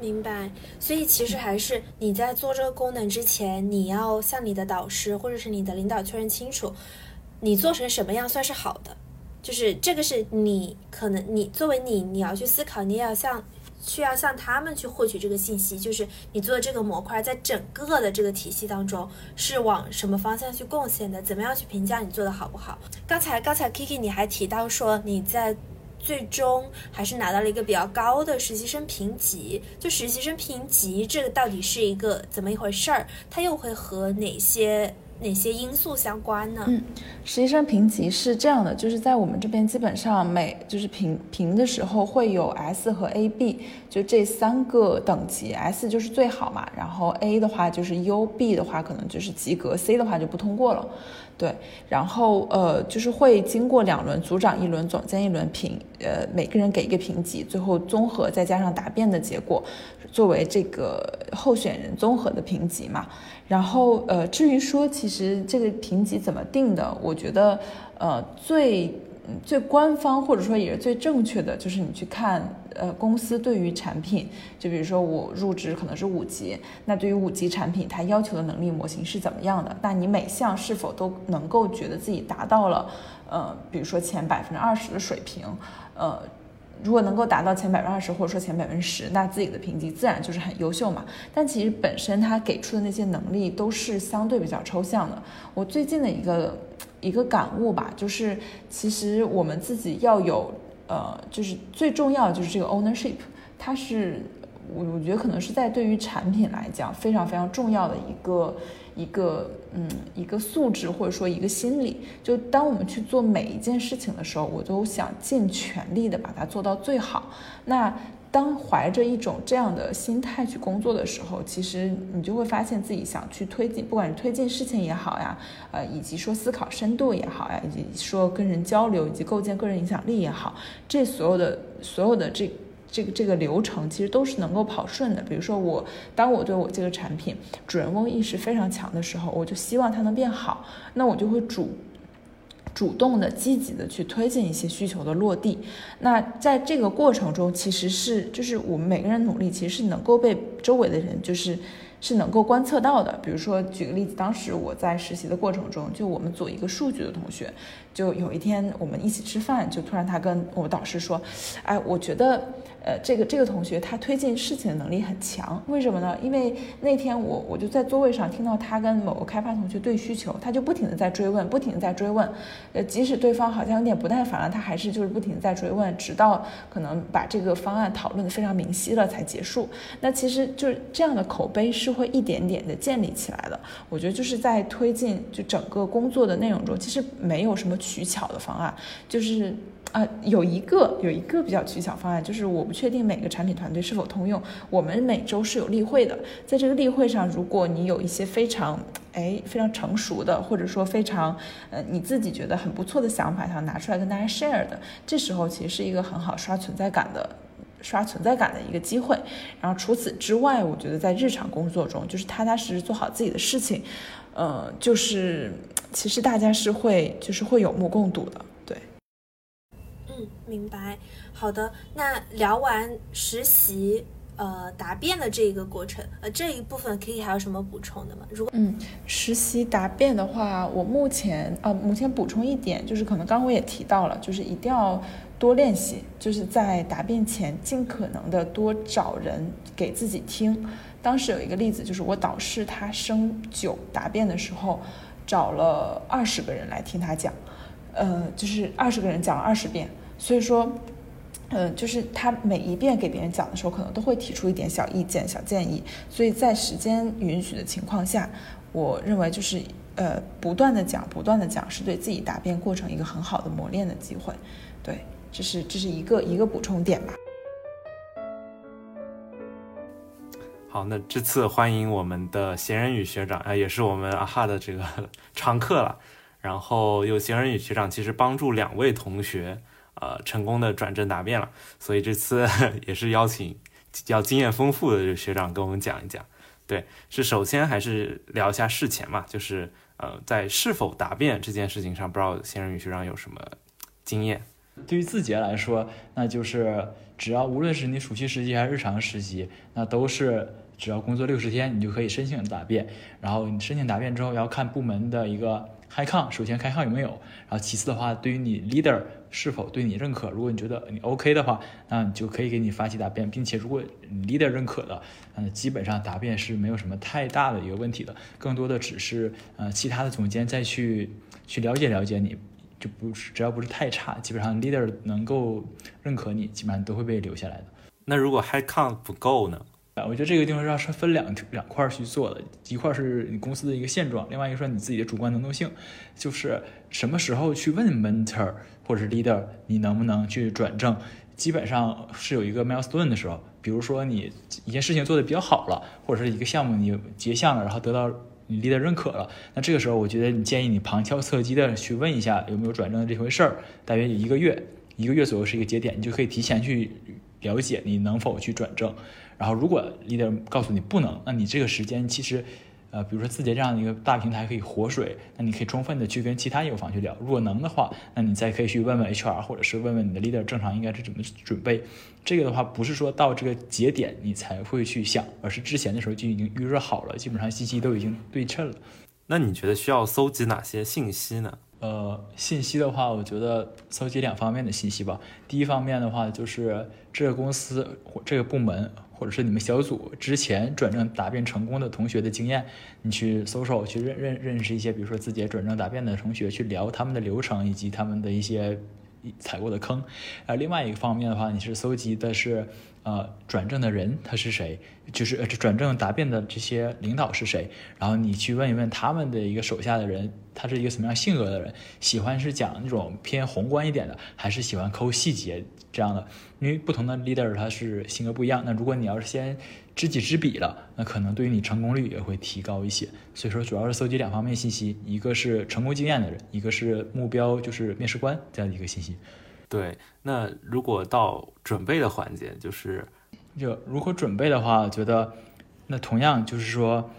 明白。所以其实还是你在做这个功能之前，你要向你的导师或者是你的领导确认清楚，你做成什么样算是好的。就是这个是你可能你作为你你要去思考，你也要向。需要向他们去获取这个信息，就是你做的这个模块在整个的这个体系当中是往什么方向去贡献的？怎么样去评价你做的好不好？刚才刚才 Kiki 你还提到说你在最终还是拿到了一个比较高的实习生评级，就实习生评级这个到底是一个怎么一回事儿？它又会和哪些哪些因素相关呢？嗯，实习生评级是这样的，就是在我们这边基本上每就是评评的时候会有 S 和 A、B，就这三个等级，S 就是最好嘛，然后 A 的话就是优，B 的话可能就是及格，C 的话就不通过了。对，然后呃就是会经过两轮，组长一轮，总监一轮评，呃每个人给一个评级，最后综合再加上答辩的结果，作为这个候选人综合的评级嘛。然后呃至于说其实这个评级怎么定的，我觉得呃最最官方或者说也是最正确的，就是你去看。呃，公司对于产品，就比如说我入职可能是五级，那对于五级产品，它要求的能力模型是怎么样的？那你每项是否都能够觉得自己达到了，呃，比如说前百分之二十的水平？呃，如果能够达到前百分之二十，或者说前百分之十，那自己的评级自然就是很优秀嘛。但其实本身他给出的那些能力都是相对比较抽象的。我最近的一个一个感悟吧，就是其实我们自己要有。呃，就是最重要的就是这个 ownership，它是我我觉得可能是在对于产品来讲非常非常重要的一个一个嗯一个素质或者说一个心理。就当我们去做每一件事情的时候，我都想尽全力的把它做到最好。那当怀着一种这样的心态去工作的时候，其实你就会发现自己想去推进，不管是推进事情也好呀，呃，以及说思考深度也好呀，以及说跟人交流以及构建个人影响力也好，这所有的所有的这这个这个流程，其实都是能够跑顺的。比如说我，当我对我这个产品主人翁意识非常强的时候，我就希望它能变好，那我就会主。主动的、积极的去推进一些需求的落地，那在这个过程中，其实是就是我们每个人努力，其实是能够被周围的人就是是能够观测到的。比如说，举个例子，当时我在实习的过程中，就我们组一个数据的同学，就有一天我们一起吃饭，就突然他跟我导师说：“哎，我觉得。”呃，这个这个同学他推进事情的能力很强，为什么呢？因为那天我我就在座位上听到他跟某个开发同学对需求，他就不停的在追问，不停的在追问，呃，即使对方好像有点不耐烦了，他还是就是不停的在追问，直到可能把这个方案讨论的非常明晰了才结束。那其实就是这样的口碑是会一点点的建立起来的。我觉得就是在推进就整个工作的内容中，其实没有什么取巧的方案，就是。啊，有一个有一个比较取巧方案，就是我不确定每个产品团队是否通用。我们每周是有例会的，在这个例会上，如果你有一些非常哎非常成熟的，或者说非常呃你自己觉得很不错的想法，想拿出来跟大家 share 的，这时候其实是一个很好刷存在感的刷存在感的一个机会。然后除此之外，我觉得在日常工作中，就是踏踏实实做好自己的事情，呃，就是其实大家是会就是会有目共睹的。对嗯，明白。好的，那聊完实习，呃，答辩的这个过程，呃，这一部分可以还有什么补充的吗？如果嗯，实习答辩的话，我目前啊，目前补充一点，就是可能刚我也提到了，就是一定要多练习，就是在答辩前尽可能的多找人给自己听。当时有一个例子，就是我导师他升九答辩的时候，找了二十个人来听他讲，呃，就是二十个人讲了二十遍。所以说，嗯，就是他每一遍给别人讲的时候，可能都会提出一点小意见、小建议。所以在时间允许的情况下，我认为就是呃，不断的讲、不断的讲，是对自己答辩过程一个很好的磨练的机会。对，这是这是一个一个补充点吧。好，那这次欢迎我们的闲人宇学长啊，也是我们阿哈的这个 常客了。然后有闲人宇学长，其实帮助两位同学。呃，成功的转正答辩了，所以这次 也是邀请比较经验丰富的学长跟我们讲一讲。对，是首先还是聊一下事前嘛，就是呃，在是否答辩这件事情上，不知道先生与学长有什么经验？对于字节来说，那就是只要无论是你暑期实习还是日常实习，那都是只要工作六十天，你就可以申请答辩。然后你申请答辩之后，要看部门的一个。开抗，首先开抗有没有？然后其次的话，对于你 leader 是否对你认可？如果你觉得你 OK 的话，那你就可以给你发起答辩，并且如果你 leader 认可的，嗯，基本上答辩是没有什么太大的一个问题的。更多的只是呃其他的总监再去去了解了解你，就不是只要不是太差，基本上 leader 能够认可你，基本上都会被留下来的。那如果 high count 不够呢？啊，我觉得这个地方是是分两两块去做的，一块是你公司的一个现状，另外一个是你自己的主观能动性，就是什么时候去问 mentor 或者是 leader，你能不能去转正，基本上是有一个 milestone 的时候，比如说你一件事情做的比较好了，或者是一个项目你结项了，然后得到你 leader 认可了，那这个时候我觉得你建议你旁敲侧击的去问一下有没有转正的这回事儿，大约一个月，一个月左右是一个节点，你就可以提前去了解你能否去转正。然后，如果 leader 告诉你不能，那你这个时间其实，呃，比如说字节这样的一个大平台可以活水，那你可以充分的去跟其他业务方去聊。如果能的话，那你再可以去问问 HR，或者是问问你的 leader，正常应该是怎么准备。这个的话，不是说到这个节点你才会去想，而是之前的时候就已经预热好了，基本上信息都已经对称了。那你觉得需要搜集哪些信息呢？呃，信息的话，我觉得搜集两方面的信息吧。第一方面的话，就是这个公司或这个部门。或者是你们小组之前转正答辩成功的同学的经验，你去搜搜，去认认认识一些，比如说自己转正答辩的同学，去聊他们的流程以及他们的一些踩过的坑。呃，另外一个方面的话，你是搜集的是。呃，转正的人他是谁？就是呃，转正答辩的这些领导是谁？然后你去问一问他们的一个手下的人，他是一个什么样性格的人？喜欢是讲那种偏宏观一点的，还是喜欢抠细节这样的？因为不同的 leader 他是性格不一样。那如果你要是先知己知彼了，那可能对于你成功率也会提高一些。所以说，主要是搜集两方面信息，一个是成功经验的人，一个是目标就是面试官这样的一个信息。对，那如果到准备的环节，就是就如果准备的话，我觉得那同样就是说，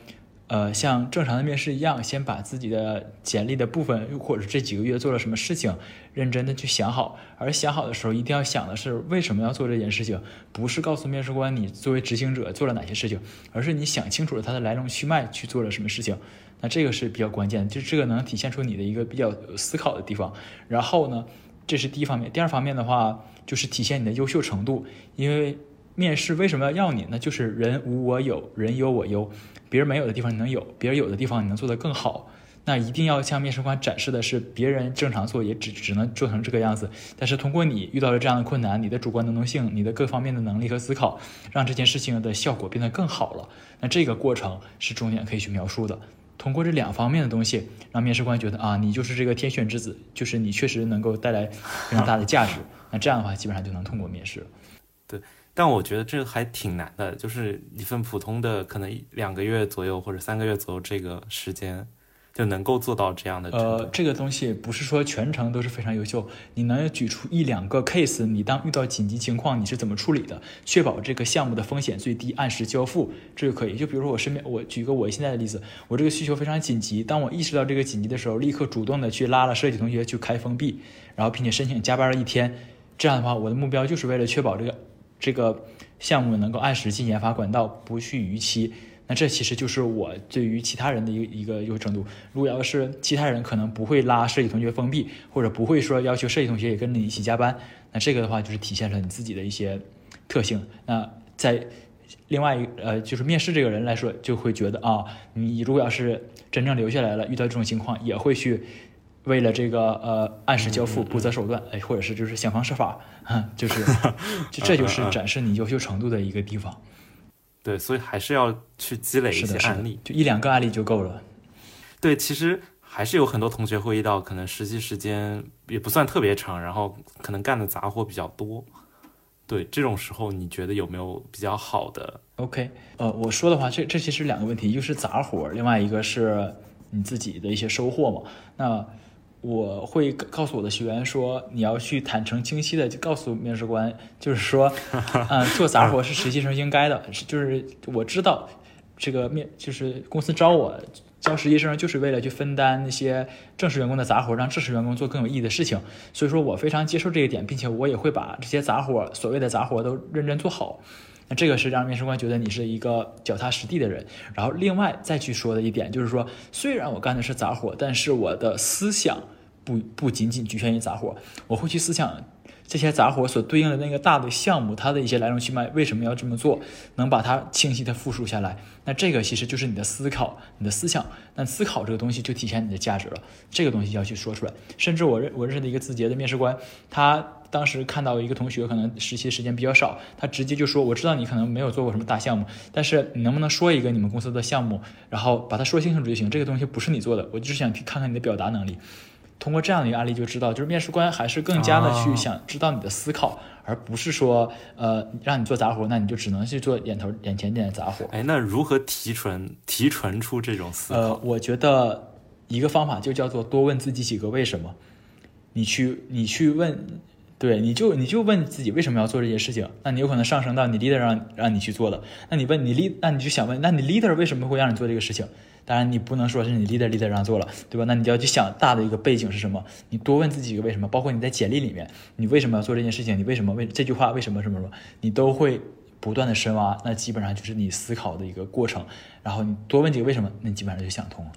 呃，像正常的面试一样，先把自己的简历的部分，又或者是这几个月做了什么事情，认真的去想好。而想好的时候，一定要想的是为什么要做这件事情，不是告诉面试官你作为执行者做了哪些事情，而是你想清楚了它的来龙去脉去做了什么事情。那这个是比较关键的，就这个能体现出你的一个比较思考的地方。然后呢？这是第一方面，第二方面的话就是体现你的优秀程度。因为面试为什么要要你呢？就是人无我有，人有我优。别人没有的地方你能有，别人有的地方你能做得更好。那一定要向面试官展示的是，别人正常做也只只能做成这个样子。但是通过你遇到了这样的困难，你的主观能动性，你的各方面的能力和思考，让这件事情的效果变得更好了。那这个过程是重点可以去描述的。通过这两方面的东西，让面试官觉得啊，你就是这个天选之子，就是你确实能够带来非常大的价值。那这样的话，基本上就能通过面试。对，但我觉得这个还挺难的，就是一份普通的，可能两个月左右或者三个月左右这个时间。就能够做到这样的。呃，这个东西不是说全程都是非常优秀，你能举出一两个 case，你当遇到紧急情况你是怎么处理的？确保这个项目的风险最低，按时交付，这个可以。就比如说我身边，我举个我现在的例子，我这个需求非常紧急，当我意识到这个紧急的时候，立刻主动的去拉了设计同学去开封闭，然后并且申请加班了一天。这样的话，我的目标就是为了确保这个这个项目能够按时进研发管道，不去逾期。那这其实就是我对于其他人的一个一个优程度。如果要是其他人可能不会拉设计同学封闭，或者不会说要求设计同学也跟着你一起加班，那这个的话就是体现了你自己的一些特性。那在另外一呃，就是面试这个人来说，就会觉得啊，你如果要是真正留下来了，遇到这种情况也会去为了这个呃按时交付不择手段，哎，或者是就是想方设法，就是 这就是展示你优秀程度的一个地方。对，所以还是要去积累一些案例，就一两个案例就够了。对，其实还是有很多同学会遇到，可能实习时间也不算特别长，然后可能干的杂活比较多。对，这种时候你觉得有没有比较好的？OK，呃，我说的话，这这其实两个问题，一个是杂活，另外一个是你自己的一些收获嘛。那我会告诉我的学员说，你要去坦诚清晰的告诉面试官，就是说，嗯，做杂活是实习生应该的，就是我知道这个面就是公司招我招实习生就是为了去分担那些正式员工的杂活，让正式员工做更有意义的事情，所以说我非常接受这一点，并且我也会把这些杂活所谓的杂活都认真做好。那这个是让面试官觉得你是一个脚踏实地的人。然后另外再去说的一点就是说，虽然我干的是杂活，但是我的思想。不不仅仅局限于杂活，我会去思想这些杂活所对应的那个大的项目，它的一些来龙去脉，为什么要这么做，能把它清晰的复述下来。那这个其实就是你的思考，你的思想。那思考这个东西就体现你的价值了。这个东西要去说出来。甚至我认我认识的一个字节的面试官，他当时看到一个同学可能实习时间比较少，他直接就说：“我知道你可能没有做过什么大项目，但是你能不能说一个你们公司的项目，然后把它说清楚就行。这个东西不是你做的，我就是想去看看你的表达能力。”通过这样的一个案例就知道，就是面试官还是更加的去想知道你的思考，而不是说呃让你做杂活，那你就只能去做眼头眼前点的杂活。哎，那如何提纯提纯出这种思考？呃，我觉得一个方法就叫做多问自己几个为什么。你去你去问，对，你就你就问自己为什么要做这些事情。那你有可能上升到你 leader 让让你去做的。那你问你 leader，那你就想问，那你 leader 为什么会让你做这个事情？当然，你不能说是你 leader leader 让做了，对吧？那你就要去想大的一个背景是什么？你多问自己一个为什么，包括你在简历里面，你为什么要做这件事情？你为什么为这句话为什么什么什么？你都会不断的深挖，那基本上就是你思考的一个过程。然后你多问几个为什么，那基本上就想通了。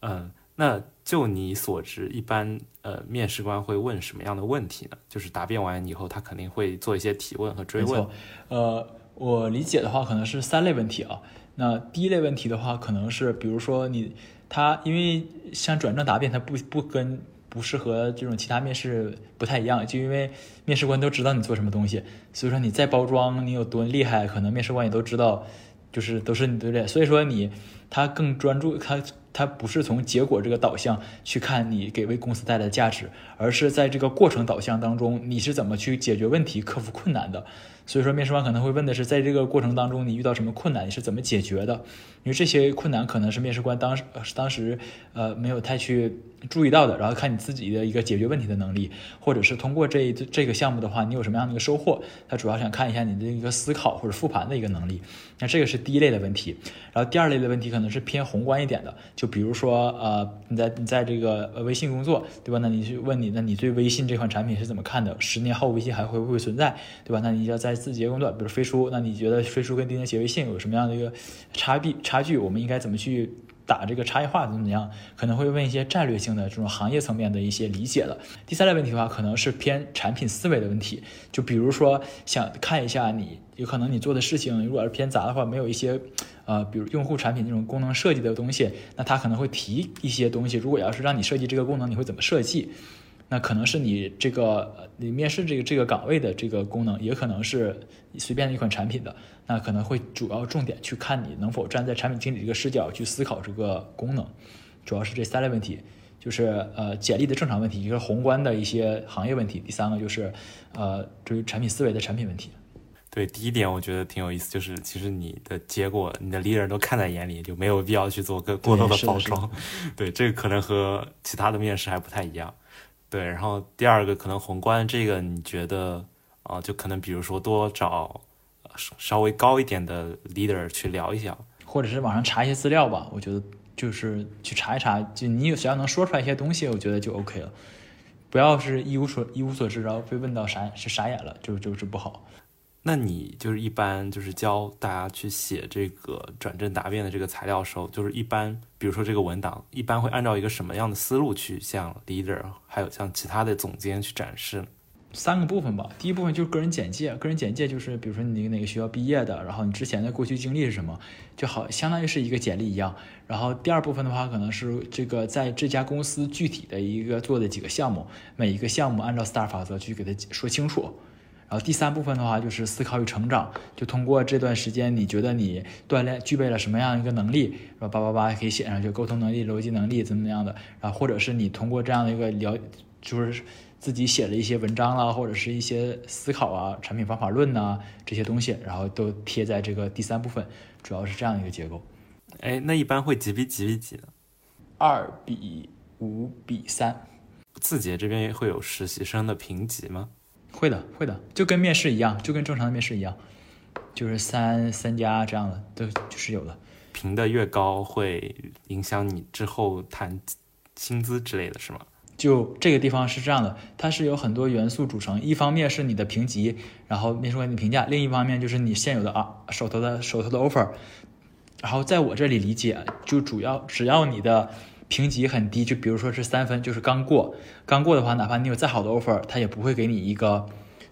嗯，那就你所知，一般呃面试官会问什么样的问题呢？就是答辩完以后，他肯定会做一些提问和追问。呃，我理解的话，可能是三类问题啊。那第一类问题的话，可能是比如说你他，因为像转正答辩，它不不跟不是和这种其他面试不太一样，就因为面试官都知道你做什么东西，所以说你再包装你有多厉害，可能面试官也都知道，就是都是你对不对？所以说你他更专注，他他不是从结果这个导向去看你给为公司带来的价值，而是在这个过程导向当中，你是怎么去解决问题、克服困难的。所以说，面试官可能会问的是，在这个过程当中，你遇到什么困难，你是怎么解决的？因为这些困难可能是面试官当时当时呃没有太去注意到的。然后看你自己的一个解决问题的能力，或者是通过这这个项目的话，你有什么样的一个收获？他主要想看一下你的一个思考或者复盘的一个能力。那这个是第一类的问题。然后第二类的问题可能是偏宏观一点的，就比如说呃你在你在这个微信工作，对吧？那你去问你，那你对微信这款产品是怎么看的？十年后微信还会不会存在？对吧？那你要在字节工作，比如飞书，那你觉得飞书跟钉钉写微信有什么样的一个差别差距？我们应该怎么去打这个差异化？怎么怎么样？可能会问一些战略性的这种行业层面的一些理解的。第三类问题的话，可能是偏产品思维的问题，就比如说想看一下你有可能你做的事情，如果是偏杂的话，没有一些呃，比如用户产品这种功能设计的东西，那他可能会提一些东西。如果要是让你设计这个功能，你会怎么设计？那可能是你这个你面试这个这个岗位的这个功能，也可能是随便的一款产品的。那可能会主要重点去看你能否站在产品经理这个视角去思考这个功能。主要是这三类问题，就是呃简历的正常问题，一个宏观的一些行业问题，第三个就是呃对于产品思维的产品问题。对，第一点我觉得挺有意思，就是其实你的结果你的 leader 都看在眼里，就没有必要去做更过多的包装。对，这个可能和其他的面试还不太一样。对，然后第二个可能宏观这个，你觉得啊，就可能比如说多找稍微高一点的 leader 去聊一下，或者是网上查一些资料吧。我觉得就是去查一查，就你只要能说出来一些东西，我觉得就 OK 了。不要是一无所一无所知，然后被问到傻是傻眼了，就就是不好。那你就是一般就是教大家去写这个转正答辩的这个材料的时候，就是一般比如说这个文档，一般会按照一个什么样的思路去向 leader 还有像其他的总监去展示？三个部分吧。第一部分就是个人简介，个人简介就是比如说你哪个学校毕业的，然后你之前的过去经历是什么，就好相当于是一个简历一样。然后第二部分的话，可能是这个在这家公司具体的一个做的几个项目，每一个项目按照 STAR 法则去给他说清楚。然后第三部分的话就是思考与成长，就通过这段时间，你觉得你锻炼具备了什么样一个能力，然后叭叭叭可以写上去，沟通能力、逻辑能力怎么怎么样的，然后或者是你通过这样的一个了，就是自己写了一些文章啦，或者是一些思考啊、产品方法论呐这些东西，然后都贴在这个第三部分，主要是这样一个结构。哎，那一般会几比几比几呢？二比五比三。字节这边会有实习生的评级吗？会的，会的，就跟面试一样，就跟正常的面试一样，就是三三加这样的，都就是有的。评的越高，会影响你之后谈薪资之类的是吗？就这个地方是这样的，它是有很多元素组成，一方面是你的评级，然后面试官的评价，另一方面就是你现有的啊手头的手头的 offer。然后在我这里理解，就主要只要你的评级很低，就比如说是三分，就是刚过，刚过的话，哪怕你有再好的 offer，他也不会给你一个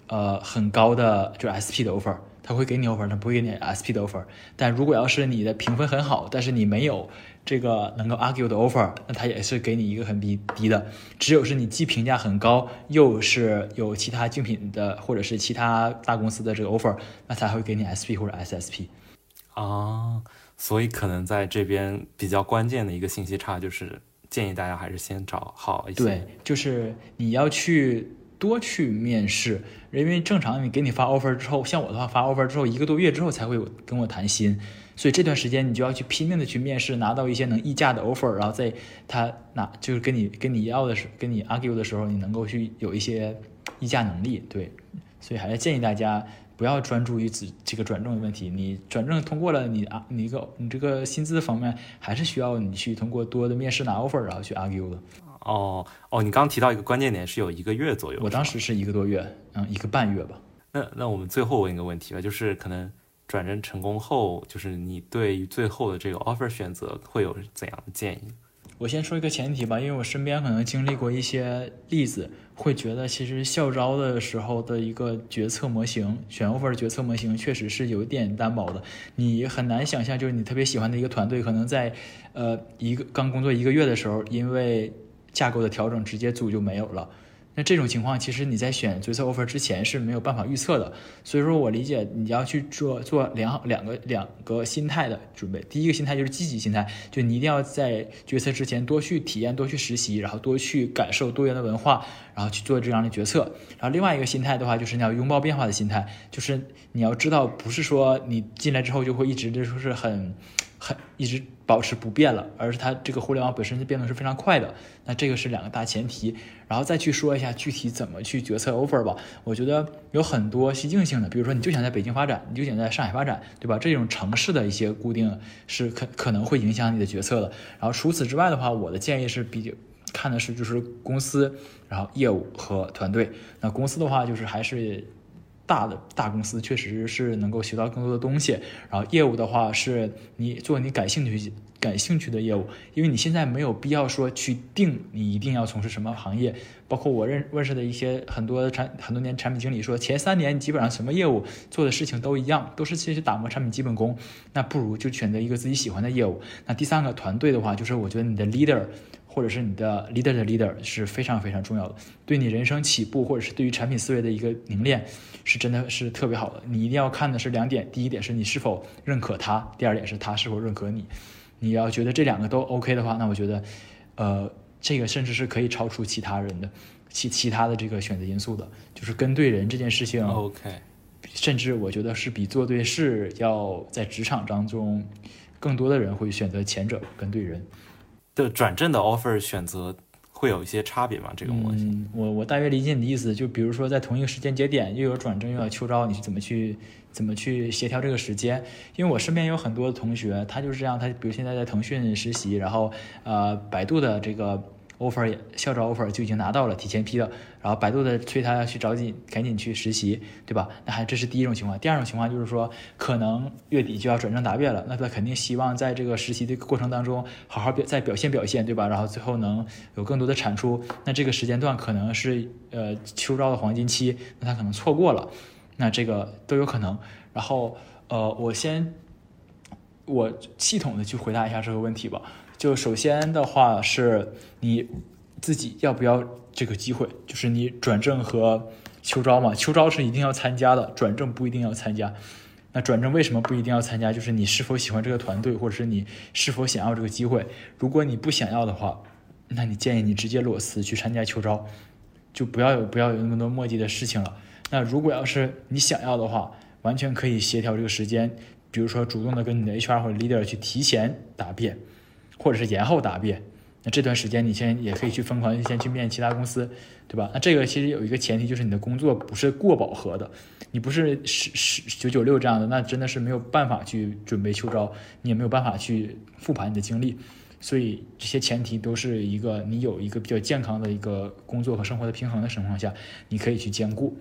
呃很高的就是 SP 的 offer，他会给你 offer，他不会给你 SP 的 offer。但如果要是你的评分很好，但是你没有这个能够 argue 的 offer，那他也是给你一个很低低的。只有是你既评价很高，又是有其他竞品的或者是其他大公司的这个 offer，那才会给你 SP 或者 SSP。啊。所以可能在这边比较关键的一个信息差，就是建议大家还是先找好一些。对，就是你要去多去面试，因为正常你给你发 offer 之后，像我的话发 offer 之后一个多月之后才会有跟我谈薪，所以这段时间你就要去拼命的去面试，拿到一些能议价的 offer，然后在他拿就是跟你跟你要的时跟你 argue 的时候，你能够去有一些议价能力。对，所以还是建议大家。不要专注于只这个转正的问题，你转正通过了，你啊，你一个你这个薪资方面还是需要你去通过多的面试拿 offer，然后去 argue 的。哦哦，你刚刚提到一个关键点是有一个月左右，我当时是一个多月，嗯，一个半月吧。那那我们最后问一个问题吧，就是可能转正成功后，就是你对于最后的这个 offer 选择会有怎样的建议？我先说一个前提吧，因为我身边可能经历过一些例子，会觉得其实校招的时候的一个决策模型，选 offer 决策模型确实是有点单薄的。你很难想象，就是你特别喜欢的一个团队，可能在呃一个刚工作一个月的时候，因为架构的调整，直接组就没有了。那这种情况，其实你在选决策 offer 之前是没有办法预测的，所以说我理解你要去做做两两个两个心态的准备。第一个心态就是积极心态，就你一定要在决策之前多去体验、多去实习，然后多去感受多元的文化，然后去做这样的决策。然后另外一个心态的话，就是你要拥抱变化的心态，就是你要知道，不是说你进来之后就会一直就说是很。很一直保持不变了，而是它这个互联网本身的变动是非常快的。那这个是两个大前提，然后再去说一下具体怎么去决策 offer 吧。我觉得有很多习性性的，比如说你就想在北京发展，你就想在上海发展，对吧？这种城市的一些固定是可可能会影响你的决策的。然后除此之外的话，我的建议是比较看的是就是公司，然后业务和团队。那公司的话就是还是。大的大公司确实是能够学到更多的东西，然后业务的话是你做你感兴趣感兴趣的业务，因为你现在没有必要说去定你一定要从事什么行业。包括我认认识的一些很多产很多年产品经理说，前三年基本上什么业务做的事情都一样，都是其实打磨产品基本功。那不如就选择一个自己喜欢的业务。那第三个团队的话，就是我觉得你的 leader。或者是你的 leader 的 leader 是非常非常重要的，对你人生起步或者是对于产品思维的一个凝练，是真的是特别好的。你一定要看的是两点，第一点是你是否认可他，第二点是他是否认可你。你要觉得这两个都 OK 的话，那我觉得，呃，这个甚至是可以超出其他人的其其他的这个选择因素的，就是跟对人这件事情 OK，甚至我觉得是比做对事要在职场当中更多的人会选择前者，跟对人。的转正的 offer 选择会有一些差别吗？这个模型，我我大约理解你的意思，就比如说在同一个时间节点又有转正又有秋招，你是怎么去怎么去协调这个时间？因为我身边有很多同学，他就是这样，他比如现在在腾讯实习，然后呃百度的这个。Offer 校招 offer 就已经拿到了，提前批的，然后百度的催他要去找紧，赶紧去实习，对吧？那还这是第一种情况。第二种情况就是说，可能月底就要转正答辩了，那他肯定希望在这个实习的过程当中好好表再表现表现，对吧？然后最后能有更多的产出。那这个时间段可能是呃秋招的黄金期，那他可能错过了，那这个都有可能。然后呃，我先我系统的去回答一下这个问题吧。就首先的话是你自己要不要这个机会，就是你转正和秋招嘛，秋招是一定要参加的，转正不一定要参加。那转正为什么不一定要参加？就是你是否喜欢这个团队，或者是你是否想要这个机会。如果你不想要的话，那你建议你直接裸辞去参加秋招，就不要有不要有那么多墨迹的事情了。那如果要是你想要的话，完全可以协调这个时间，比如说主动的跟你的 HR 或者 leader 去提前答辩。或者是延后答辩，那这段时间你先也可以去疯狂先去面其他公司，对吧？那这个其实有一个前提，就是你的工作不是过饱和的，你不是十十九九六这样的，那真的是没有办法去准备秋招，你也没有办法去复盘你的经历，所以这些前提都是一个你有一个比较健康的一个工作和生活的平衡的情况下，你可以去兼顾。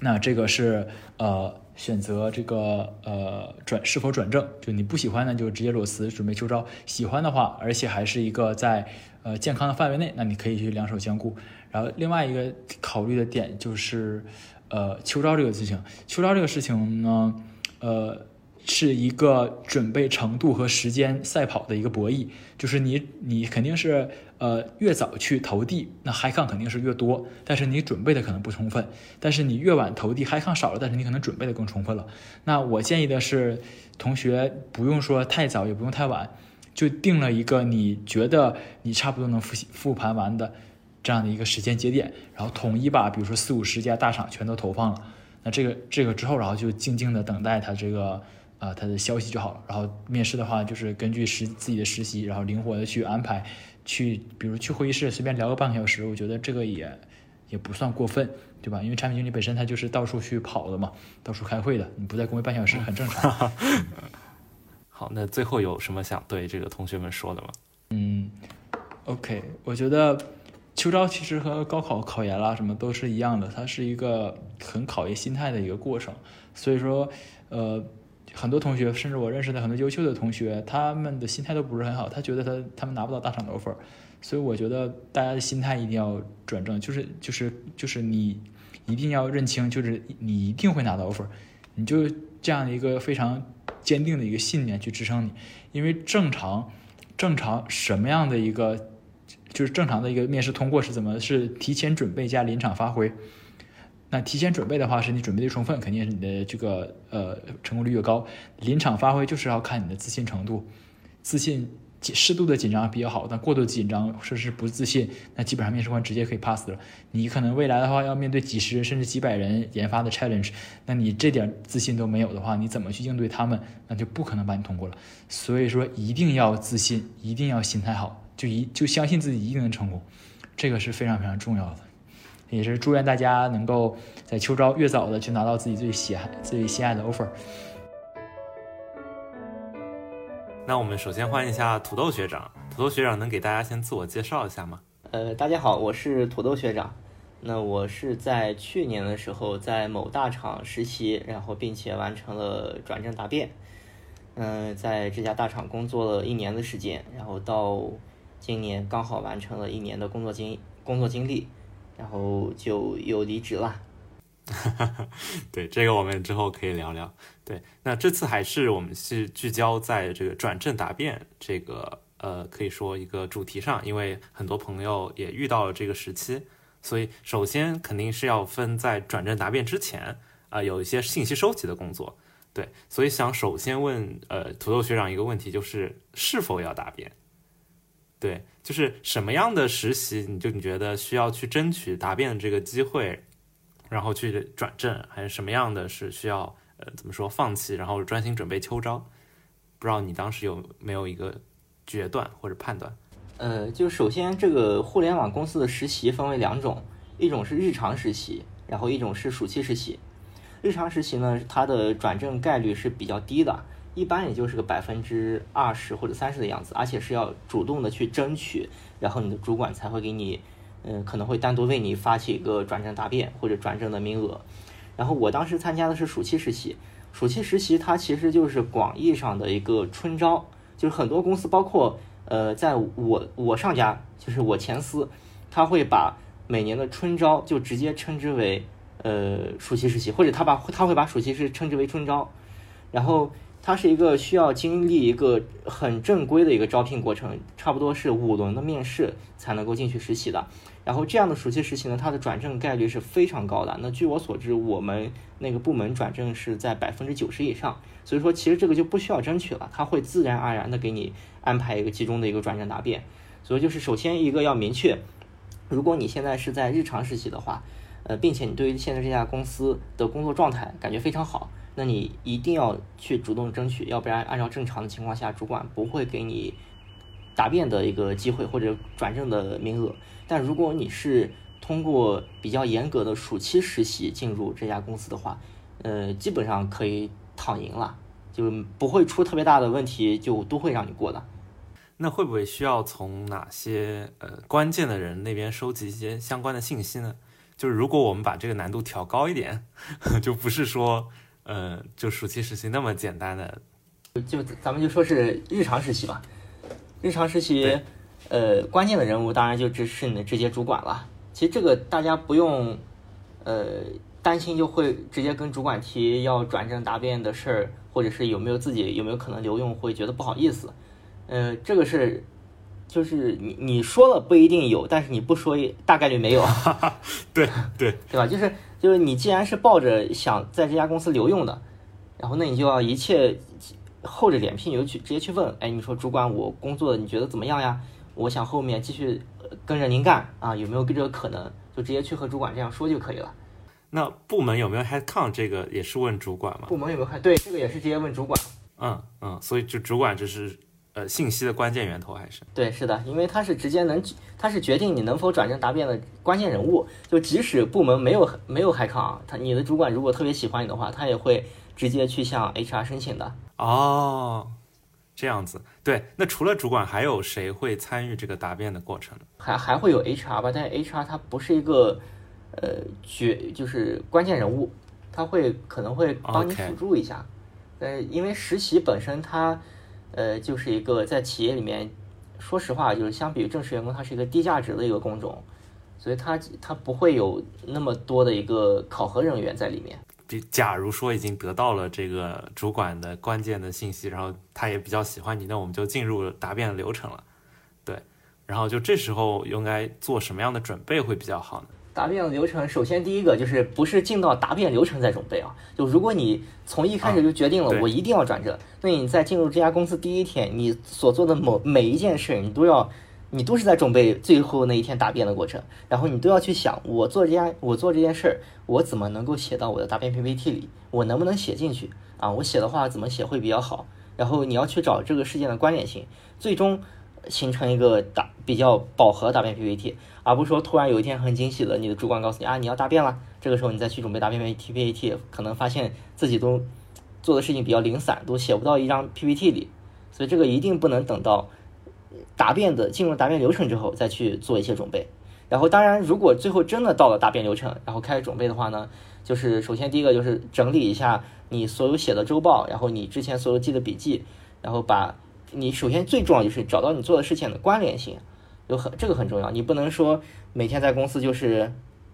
那这个是呃选择这个呃转是否转正，就你不喜欢呢就直接裸辞准备秋招，喜欢的话，而且还是一个在呃健康的范围内，那你可以去两手兼顾。然后另外一个考虑的点就是呃秋招这个事情，秋招这个事情呢，呃。是一个准备程度和时间赛跑的一个博弈，就是你你肯定是呃越早去投递，那 high 抗肯定是越多，但是你准备的可能不充分，但是你越晚投递 high 抗少了，但是你可能准备的更充分了。那我建议的是，同学不用说太早，也不用太晚，就定了一个你觉得你差不多能复习复盘完的这样的一个时间节点，然后统一把比如说四五十家大厂全都投放了，那这个这个之后，然后就静静的等待它这个。啊，他的消息就好了。然后面试的话，就是根据实自己的实习，然后灵活的去安排，去比如去会议室随便聊个半个小时，我觉得这个也也不算过分，对吧？因为产品经理本身他就是到处去跑的嘛，到处开会的，你不在工位半小时很正常。好，那最后有什么想对这个同学们说的吗？嗯，OK，我觉得秋招其实和高考考研啦什么都是一样的，它是一个很考验心态的一个过程，所以说，呃。很多同学，甚至我认识的很多优秀的同学，他们的心态都不是很好。他觉得他他们拿不到大厂的 offer，所以我觉得大家的心态一定要转正，就是就是就是你一定要认清，就是你一定会拿到 offer，你就这样一个非常坚定的一个信念去支撑你。因为正常正常什么样的一个就是正常的一个面试通过是怎么是提前准备加临场发挥。那提前准备的话，是你准备的充分，肯定是你的这个呃成功率越高。临场发挥就是要看你的自信程度，自信适度的紧张比较好，但过度紧张甚至是不自信，那基本上面试官直接可以 pass 了。你可能未来的话要面对几十甚至几百人研发的 challenge，那你这点自信都没有的话，你怎么去应对他们？那就不可能把你通过了。所以说一定要自信，一定要心态好，就一就相信自己一定能成功，这个是非常非常重要的。也是祝愿大家能够在秋招越早的去拿到自己最喜爱、最心爱的 offer。那我们首先欢迎一下土豆学长，土豆学长能给大家先自我介绍一下吗？呃，大家好，我是土豆学长。那我是在去年的时候在某大厂实习，然后并且完成了转正答辩。嗯，在这家大厂工作了一年的时间，然后到今年刚好完成了一年的工作经工作经历。然后就又离职了，对这个我们之后可以聊聊。对，那这次还是我们是聚焦在这个转正答辩这个呃，可以说一个主题上，因为很多朋友也遇到了这个时期，所以首先肯定是要分在转正答辩之前啊，有一些信息收集的工作。对，所以想首先问呃土豆学长一个问题，就是是否要答辩？对。就是什么样的实习，你就你觉得需要去争取答辩的这个机会，然后去转正，还是什么样的是需要呃怎么说放弃，然后专心准备秋招？不知道你当时有没有一个决断或者判断？呃，就首先这个互联网公司的实习分为两种，一种是日常实习，然后一种是暑期实习。日常实习呢，它的转正概率是比较低的。一般也就是个百分之二十或者三十的样子，而且是要主动的去争取，然后你的主管才会给你，嗯，可能会单独为你发起一个转正答辩或者转正的名额。然后我当时参加的是暑期实习，暑期实习它其实就是广义上的一个春招，就是很多公司，包括呃，在我我上家就是我前司，他会把每年的春招就直接称之为呃暑期实习，或者他把他会把暑期是称之为春招，然后。它是一个需要经历一个很正规的一个招聘过程，差不多是五轮的面试才能够进去实习的。然后这样的暑期实习呢，它的转正概率是非常高的。那据我所知，我们那个部门转正是在百分之九十以上。所以说，其实这个就不需要争取了，它会自然而然的给你安排一个集中的一个转正答辩。所以就是首先一个要明确，如果你现在是在日常实习的话，呃，并且你对于现在这家公司的工作状态感觉非常好。那你一定要去主动争取，要不然按照正常的情况下，主管不会给你答辩的一个机会或者转正的名额。但如果你是通过比较严格的暑期实习进入这家公司的话，呃，基本上可以躺赢了，就不会出特别大的问题，就都会让你过的。那会不会需要从哪些呃关键的人那边收集一些相关的信息呢？就是如果我们把这个难度调高一点，就不是说，呃，就暑期实习那么简单的，就咱们就说是日常实习吧。日常实习，呃，关键的人物当然就只是你的直接主管了。其实这个大家不用，呃，担心就会直接跟主管提要转正答辩的事儿，或者是有没有自己有没有可能留用，会觉得不好意思。呃，这个是，就是你你说了不一定有，但是你不说大概率没有。对对，对吧？就是就是你既然是抱着想在这家公司留用的，然后那你就要一切厚着脸皮，你就去直接去问，哎，你说主管我工作你觉得怎么样呀？我想后面继续呃跟着您干啊，有没有这个可能？就直接去和主管这样说就可以了。那部门有没有 headcount 这个也是问主管吗？部门有没有看？对，这个也是直接问主管。嗯嗯，所以就主管就是呃信息的关键源头还是？对，是的，因为他是直接能，他是决定你能否转正答辩的关键人物。就即使部门没有没有海康，他你的主管如果特别喜欢你的话，他也会直接去向 HR 申请的。哦，这样子。对，那除了主管，还有谁会参与这个答辩的过程呢？还还会有 HR 吧，但是 HR 它不是一个呃决就是关键人物，他会可能会帮你辅助一下。呃，因为实习本身它呃就是一个在企业里面，说实话就是相比于正式员工，它是一个低价值的一个工种，所以它它不会有那么多的一个考核人员在里面。比假如说已经得到了这个主管的关键的信息，然后他也比较喜欢你，那我们就进入答辩流程了。对，然后就这时候应该做什么样的准备会比较好呢？答辩的流程，首先第一个就是不是进到答辩流程再准备啊，就如果你从一开始就决定了我一定要转正，那你在进入这家公司第一天，你所做的某每一件事，你都要，你都是在准备最后那一天答辩的过程，然后你都要去想，我做这家我做这件事儿，我怎么能够写到我的答辩 PPT 里，我能不能写进去啊？我写的话怎么写会比较好？然后你要去找这个事件的关联性，最终形成一个答比较饱和答辩 PPT，而不是说突然有一天很惊喜的，你的主管告诉你啊你要答辩了，这个时候你再去准备答辩 PPT，可能发现自己都做的事情比较零散，都写不到一张 PPT 里，所以这个一定不能等到答辩的进入答辩流程之后再去做一些准备。然后当然，如果最后真的到了答辩流程，然后开始准备的话呢，就是首先第一个就是整理一下你所有写的周报，然后你之前所有记的笔记，然后把你首先最重要就是找到你做的事情的关联性，有很这个很重要，你不能说每天在公司就是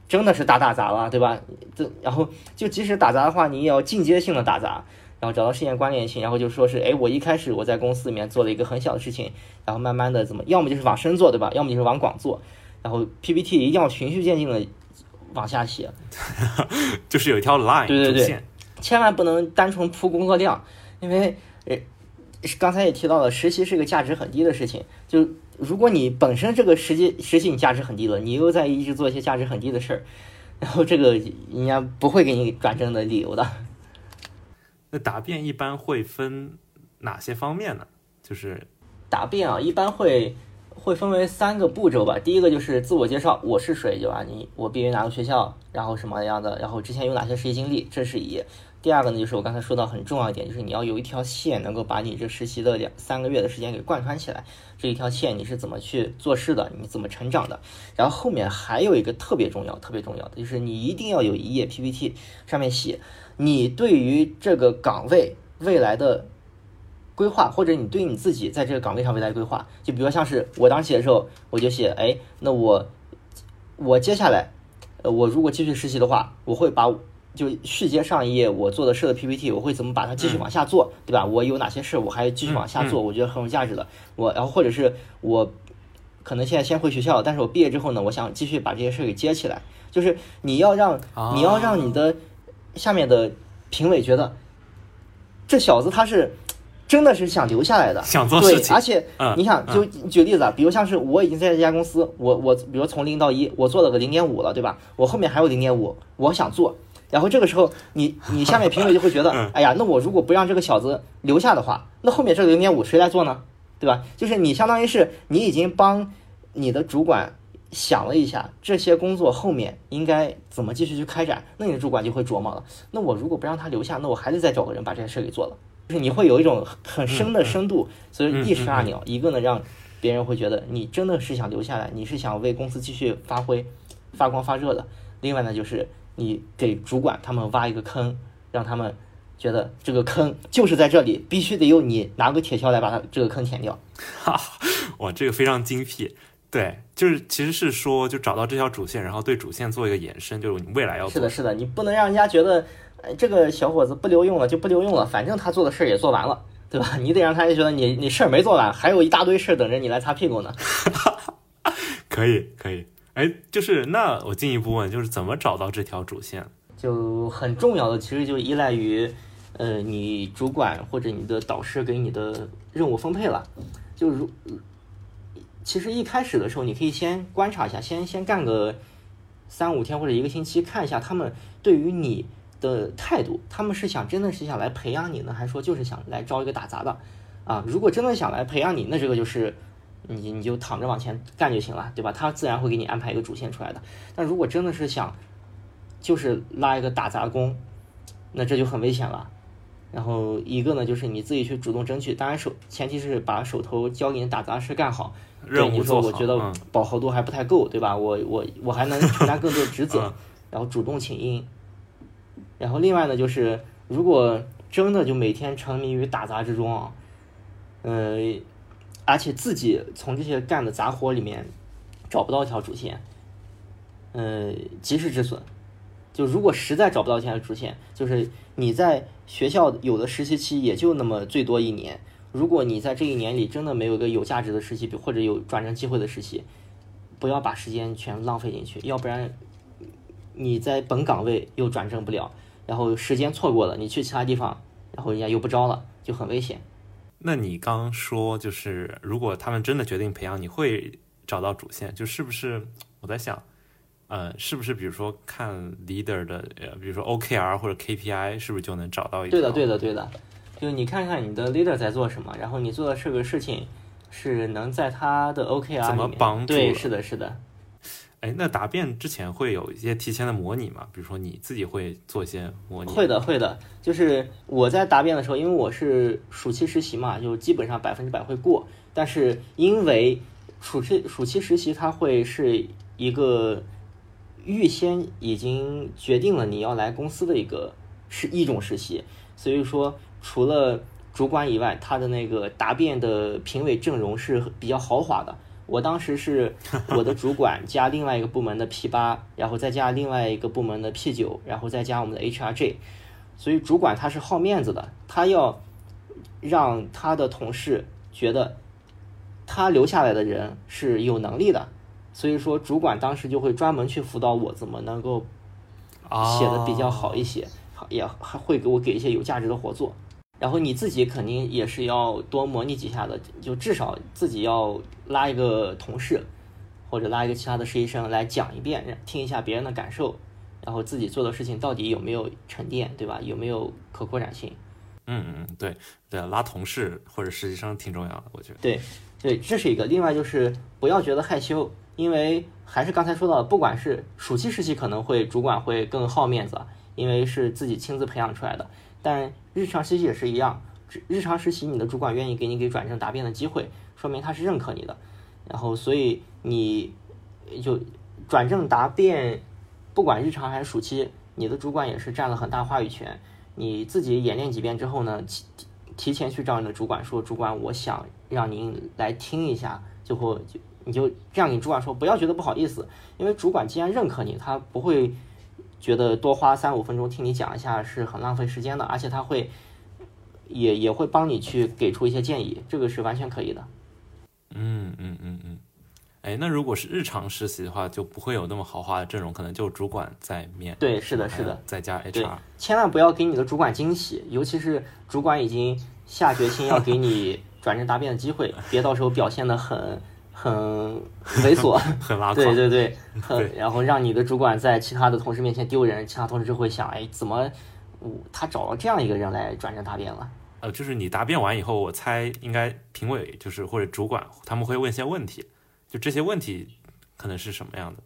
真的是打打杂了，对吧？这然后就即使打杂的话，你也要进阶性的打杂，然后找到事件关联性，然后就说是，哎，我一开始我在公司里面做了一个很小的事情，然后慢慢的怎么，要么就是往深做，对吧？要么就是往广做，然后 PPT 一定要循序渐进的往下写，就是有一条 line 对对对。千万不能单纯铺工作量，因为呃，刚才也提到了，实习是个价值很低的事情。就如果你本身这个实际实习你价值很低了，你又在一直做一些价值很低的事儿，然后这个人家不会给你转正的理由的。那答辩一般会分哪些方面呢？就是答辩啊，一般会会分为三个步骤吧。第一个就是自我介绍，我是谁，对吧？你我毕业于哪个学校，然后什么样的，然后之前有哪些实习经历，这是一。第二个呢，就是我刚才说到很重要一点，就是你要有一条线能够把你这实习的两三个月的时间给贯穿起来。这一条线你是怎么去做事的，你怎么成长的。然后后面还有一个特别重要、特别重要的，就是你一定要有一页 PPT，上面写你对于这个岗位未来的规划，或者你对你自己在这个岗位上未来规划，就比如像是我当时写的时候，我就写，哎，那我我接下来，呃，我如果继续实习的话，我会把就续接上一页我做的事的 PPT，我会怎么把它继续往下做，对吧？我有哪些事我还继续往下做，我觉得很有价值的。我然后或者是我可能现在先回学校，但是我毕业之后呢，我想继续把这些事给接起来，就是你要让你要让你的下面的评委觉得这小子他是真的是想留下来的，对想做事，情而且嗯你想，就举例子啊，比如像是我已经在这家公司，我我比如从零到一，我做了个零点五了，对吧？我后面还有零点五，我想做，然后这个时候你你下面评委就会觉得，哎呀，那我如果不让这个小子留下的话，那后面这个零点五谁来做呢？对吧？就是你相当于是你已经帮你的主管想了一下这些工作后面应该怎么继续去开展，那你的主管就会琢磨了。那我如果不让他留下，那我还得再找个人把这件事给做了。就是你会有一种很深的深度，所以一石二鸟，一个呢让别人会觉得你真的是想留下来，你是想为公司继续发挥、发光发热的；另外呢，就是你给主管他们挖一个坑，让他们觉得这个坑就是在这里，必须得用你拿个铁锹来把它这个坑填掉。哈，哇，这个非常精辟。对，就是其实是说，就找到这条主线，然后对主线做一个延伸，就是你未来要做。是的，是的，你不能让人家觉得，呃，这个小伙子不留用了就不留用了，反正他做的事儿也做完了，对吧？你得让他觉得你你事儿没做完，还有一大堆事儿等着你来擦屁股呢。可以，可以。哎，就是那我进一步问，就是怎么找到这条主线？就很重要的，其实就依赖于，呃，你主管或者你的导师给你的任务分配了。就如，其实一开始的时候，你可以先观察一下，先先干个三五天或者一个星期，看一下他们对于你的态度，他们是想真的是想来培养你呢，还是说就是想来招一个打杂的？啊，如果真的想来培养你，那这个就是。你你就躺着往前干就行了，对吧？他自然会给你安排一个主线出来的。但如果真的是想，就是拉一个打杂工，那这就很危险了。然后一个呢，就是你自己去主动争取，当然手前提是把手头交给你打杂事干好。任务做好。我觉得饱和度还不太够，对吧？我我我还能承担更多的职责，然后主动请缨。然后另外呢，就是如果真的就每天沉迷于打杂之中啊，呃。而且自己从这些干的杂活里面找不到一条主线，呃，及时止损。就如果实在找不到一条主线，就是你在学校有的实习期也就那么最多一年。如果你在这一年里真的没有一个有价值的实习，或者有转正机会的实习，不要把时间全浪费进去，要不然你在本岗位又转正不了，然后时间错过了，你去其他地方，然后人家又不招了，就很危险。那你刚说就是，如果他们真的决定培养，你会找到主线，就是不是？我在想，呃，是不是比如说看 leader 的，呃，比如说 OKR 或者 KPI，是不是就能找到一？对的，对的，对的。就你看看你的 leader 在做什么，然后你做的这个事情是能在他的 OKR 怎么帮助？对，是的，是的。哎，那答辩之前会有一些提前的模拟吗？比如说你自己会做一些模拟？会的，会的。就是我在答辩的时候，因为我是暑期实习嘛，就基本上百分之百会过。但是因为暑期暑期实习，它会是一个预先已经决定了你要来公司的一个是一种实习，所以说除了主管以外，他的那个答辩的评委阵容是比较豪华的。我当时是 我的主管加另外一个部门的 P 八，然后再加另外一个部门的 P 九，然后再加我们的 HRG，所以主管他是好面子的，他要让他的同事觉得他留下来的人是有能力的，所以说主管当时就会专门去辅导我怎么能够写的比较好一些，也还会给我给一些有价值的活做。然后你自己肯定也是要多模拟几下的，就至少自己要拉一个同事，或者拉一个其他的实习生来讲一遍，听一下别人的感受，然后自己做的事情到底有没有沉淀，对吧？有没有可扩展性？嗯嗯，对对，拉同事或者实习生挺重要的，我觉得。对对，这是一个。另外就是不要觉得害羞，因为还是刚才说到，不管是暑期实习，可能会主管会更好面子，因为是自己亲自培养出来的。但日常实习也是一样，日常实习你的主管愿意给你给转正答辩的机会，说明他是认可你的。然后，所以你就转正答辩，不管日常还是暑期，你的主管也是占了很大话语权。你自己演练几遍之后呢，提提前去找你的主管说，主管，我想让您来听一下，就会就你就这样，你主管说，不要觉得不好意思，因为主管既然认可你，他不会。觉得多花三五分钟听你讲一下是很浪费时间的，而且他会也也会帮你去给出一些建议，这个是完全可以的。嗯嗯嗯嗯，哎，那如果是日常实习的话，就不会有那么豪华的阵容，可能就主管在面对，是的，是的，再加 HR。千万不要给你的主管惊喜，尤其是主管已经下决心要给你转正答辩的机会，别到时候表现的很。很猥琐，很拉对对对，很然后让你的主管在其他的同事面前丢人，其他同事就会想，哎，怎么我他找了这样一个人来转正答辩了？呃，就是你答辩完以后，我猜应该评委就是或者主管他们会问一些问题，就这些问题可能是什么样的？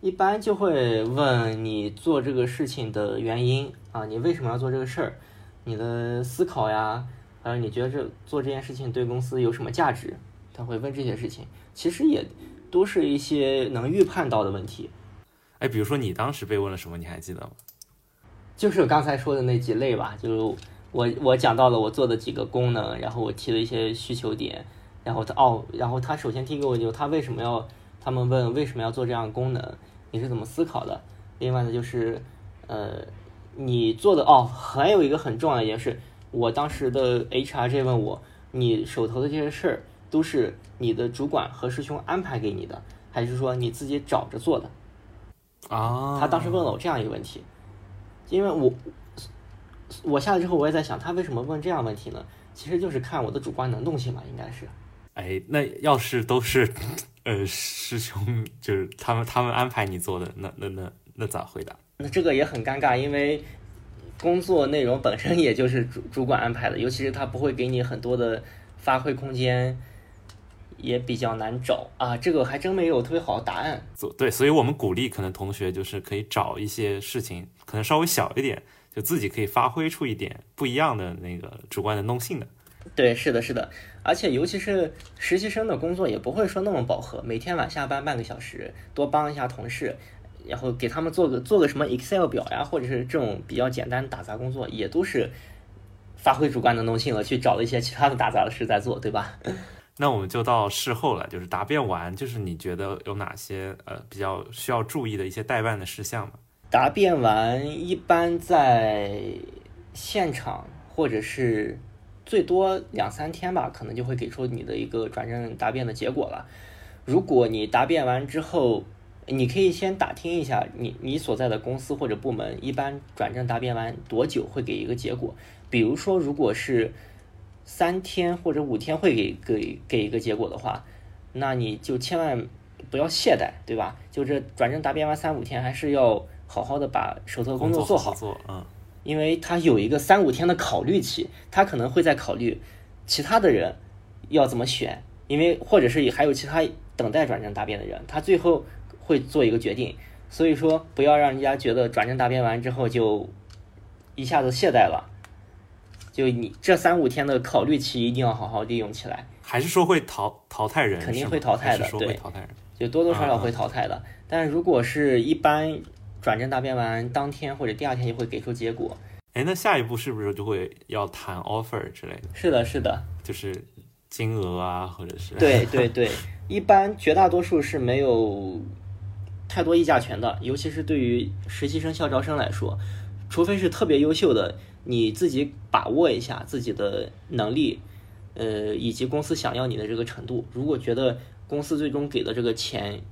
一般就会问你做这个事情的原因啊，你为什么要做这个事儿？你的思考呀，还有你觉得这做这件事情对公司有什么价值？他会问这些事情。其实也都是一些能预判到的问题。哎，比如说你当时被问了什么，你还记得吗？就是刚才说的那几类吧，就是我我讲到了我做的几个功能，然后我提了一些需求点，然后他哦，然后他首先提给我就他为什么要，他们问为什么要做这样的功能，你是怎么思考的？另外呢就是呃你做的哦，还有一个很重要的一件事，我当时的 HR 这问我，你手头的这些事儿都是你的主管和师兄安排给你的，还是说你自己找着做的？啊，他当时问了我这样一个问题，因为我我下来之后我也在想，他为什么问这样问题呢？其实就是看我的主观能动性嘛，应该是。哎，那要是都是 呃师兄，就是他们他们安排你做的，那那那那咋回答？那这个也很尴尬，因为工作内容本身也就是主主管安排的，尤其是他不会给你很多的发挥空间。也比较难找啊，这个还真没有特别好的答案。做对，所以我们鼓励可能同学就是可以找一些事情，可能稍微小一点，就自己可以发挥出一点不一样的那个主观能动性的。对，是的，是的，而且尤其是实习生的工作也不会说那么饱和，每天晚下班半个小时，多帮一下同事，然后给他们做个做个什么 Excel 表呀，或者是这种比较简单打杂工作，也都是发挥主观能动性了，去找了一些其他的打杂的事在做，对吧？那我们就到事后了，就是答辩完，就是你觉得有哪些呃比较需要注意的一些代办的事项吗？答辩完一般在现场或者是最多两三天吧，可能就会给出你的一个转正答辩的结果了。如果你答辩完之后，你可以先打听一下你你所在的公司或者部门一般转正答辩完多久会给一个结果。比如说，如果是三天或者五天会给给给一个结果的话，那你就千万不要懈怠，对吧？就这转正答辩完三五天，还是要好好的把手头工作做好。做，嗯。因为他有一个三五天的考虑期，他可能会在考虑其他的人要怎么选，因为或者是还有其他等待转正答辩的人，他最后会做一个决定。所以说，不要让人家觉得转正答辩完之后就一下子懈怠了。就你这三五天的考虑期一定要好好利用起来，还是说会淘淘汰人？肯定会淘汰的，对，淘汰人，就多多少少会淘汰的。但如果是一般转正答辩完当天或者第二天就会给出结果。哎，那下一步是不是就会要谈 offer 之类的？是的，是的，就是金额啊，或者是对对对，一般绝大多数是没有太多议价权的，尤其是对于实习生、校招生来说，除非是特别优秀的。你自己把握一下自己的能力，呃，以及公司想要你的这个程度。如果觉得公司最终给的这个钱，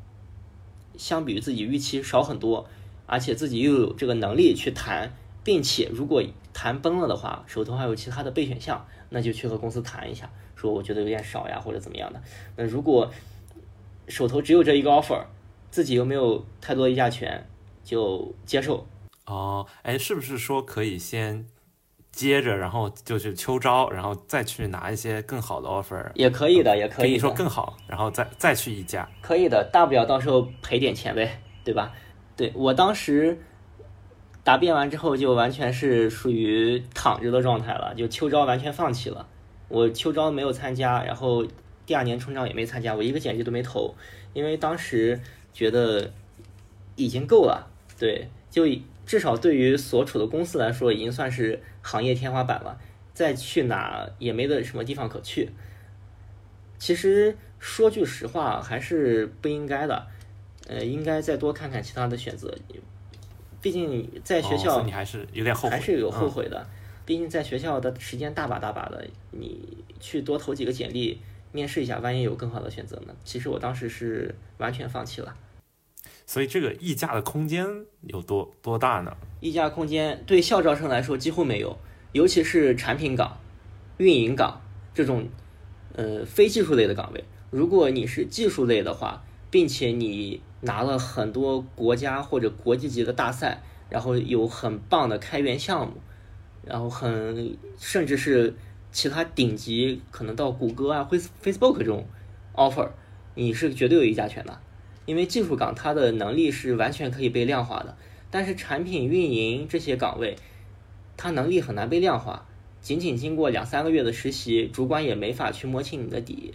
相比于自己预期少很多，而且自己又有这个能力去谈，并且如果谈崩了的话，手头还有其他的备选项，那就去和公司谈一下，说我觉得有点少呀，或者怎么样的。那如果手头只有这一个 offer，自己又没有太多议价权，就接受。哦，哎，是不是说可以先？接着，然后就去秋招，然后再去拿一些更好的 offer，也可以的，也可以。你说更好，然后再再去一家，可以的，大不了到时候赔点钱呗，对吧？对我当时答辩完之后，就完全是属于躺着的状态了，就秋招完全放弃了。我秋招没有参加，然后第二年春招也没参加，我一个简历都没投，因为当时觉得已经够了，对，就至少对于所处的公司来说，已经算是。行业天花板了，再去哪也没得什么地方可去。其实说句实话，还是不应该的。呃，应该再多看看其他的选择。毕竟在学校，你还是有点后悔，还是有后悔的。毕竟在学校的时间大把大把的，你去多投几个简历，面试一下，万一有更好的选择呢？其实我当时是完全放弃了。所以这个溢价的空间有多多大呢？溢价空间对校招生来说几乎没有，尤其是产品岗、运营岗这种呃非技术类的岗位。如果你是技术类的话，并且你拿了很多国家或者国际级的大赛，然后有很棒的开源项目，然后很甚至是其他顶级，可能到谷歌啊、Face Facebook 这种 offer，你是绝对有议价权的。因为技术岗它的能力是完全可以被量化的，但是产品运营这些岗位，它能力很难被量化。仅仅经过两三个月的实习，主管也没法去摸清你的底。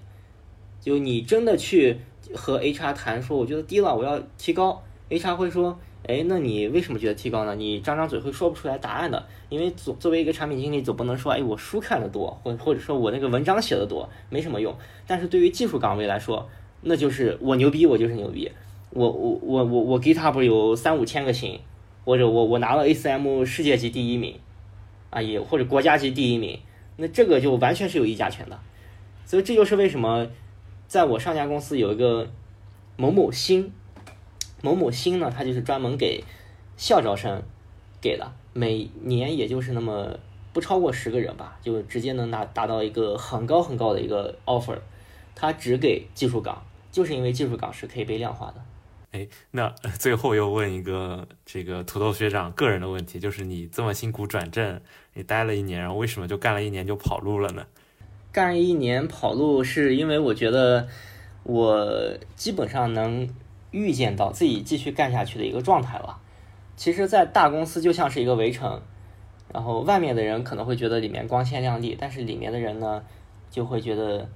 就你真的去和 HR 谈说，我觉得低了，我要提高，HR 会说，哎，那你为什么觉得提高呢？你张张嘴会说不出来答案的，因为作作为一个产品经理，总不能说，哎，我书看的多，或或者说我那个文章写的多，没什么用。但是对于技术岗位来说，那就是我牛逼，我就是牛逼。我我我我我 GitHub 有三五千个星，或者我我拿了 ACM 世界级第一名，啊也或者国家级第一名，那这个就完全是有议价权的。所以这就是为什么，在我上家公司有一个某某星。某某星呢，它就是专门给校招生给的，每年也就是那么不超过十个人吧，就直接能拿达到一个很高很高的一个 offer。他只给技术岗，就是因为技术岗是可以被量化的。哎，那 最后又问一个这个土豆学长个人的问题，就是你这么辛苦转正，你待了一年，然后为什么就干了一年就跑路了呢？干了一年跑路是因为我觉得我基本上能。预见到自己继续干下去的一个状态了。其实，在大公司就像是一个围城，然后外面的人可能会觉得里面光鲜亮丽，但是里面的人呢，就会觉得，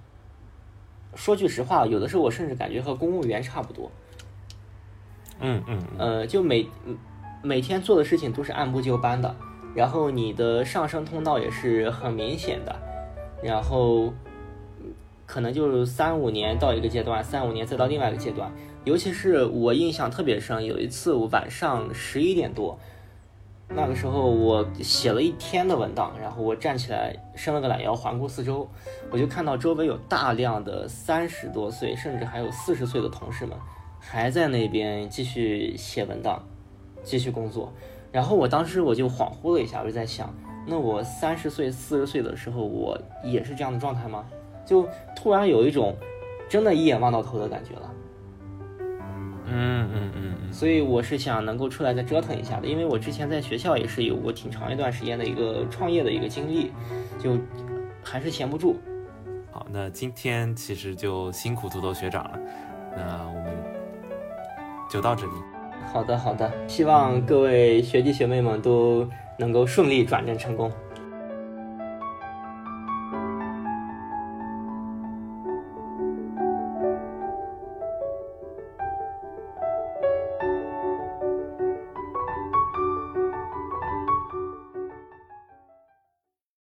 说句实话，有的时候我甚至感觉和公务员差不多。嗯嗯。呃，就每每天做的事情都是按部就班的，然后你的上升通道也是很明显的，然后可能就是三五年到一个阶段，三五年再到另外一个阶段。尤其是我印象特别深，有一次我晚上十一点多，那个时候我写了一天的文档，然后我站起来伸了个懒腰，环顾四周，我就看到周围有大量的三十多岁，甚至还有四十岁的同事们，还在那边继续写文档，继续工作。然后我当时我就恍惚了一下，我就在想，那我三十岁、四十岁的时候，我也是这样的状态吗？就突然有一种真的一眼望到头的感觉了。嗯嗯嗯嗯，所以我是想能够出来再折腾一下的，因为我之前在学校也是有过挺长一段时间的一个创业的一个经历，就还是闲不住。好，那今天其实就辛苦土豆学长了，那我们就到这里。好的好的，希望各位学弟学妹们都能够顺利转正成功。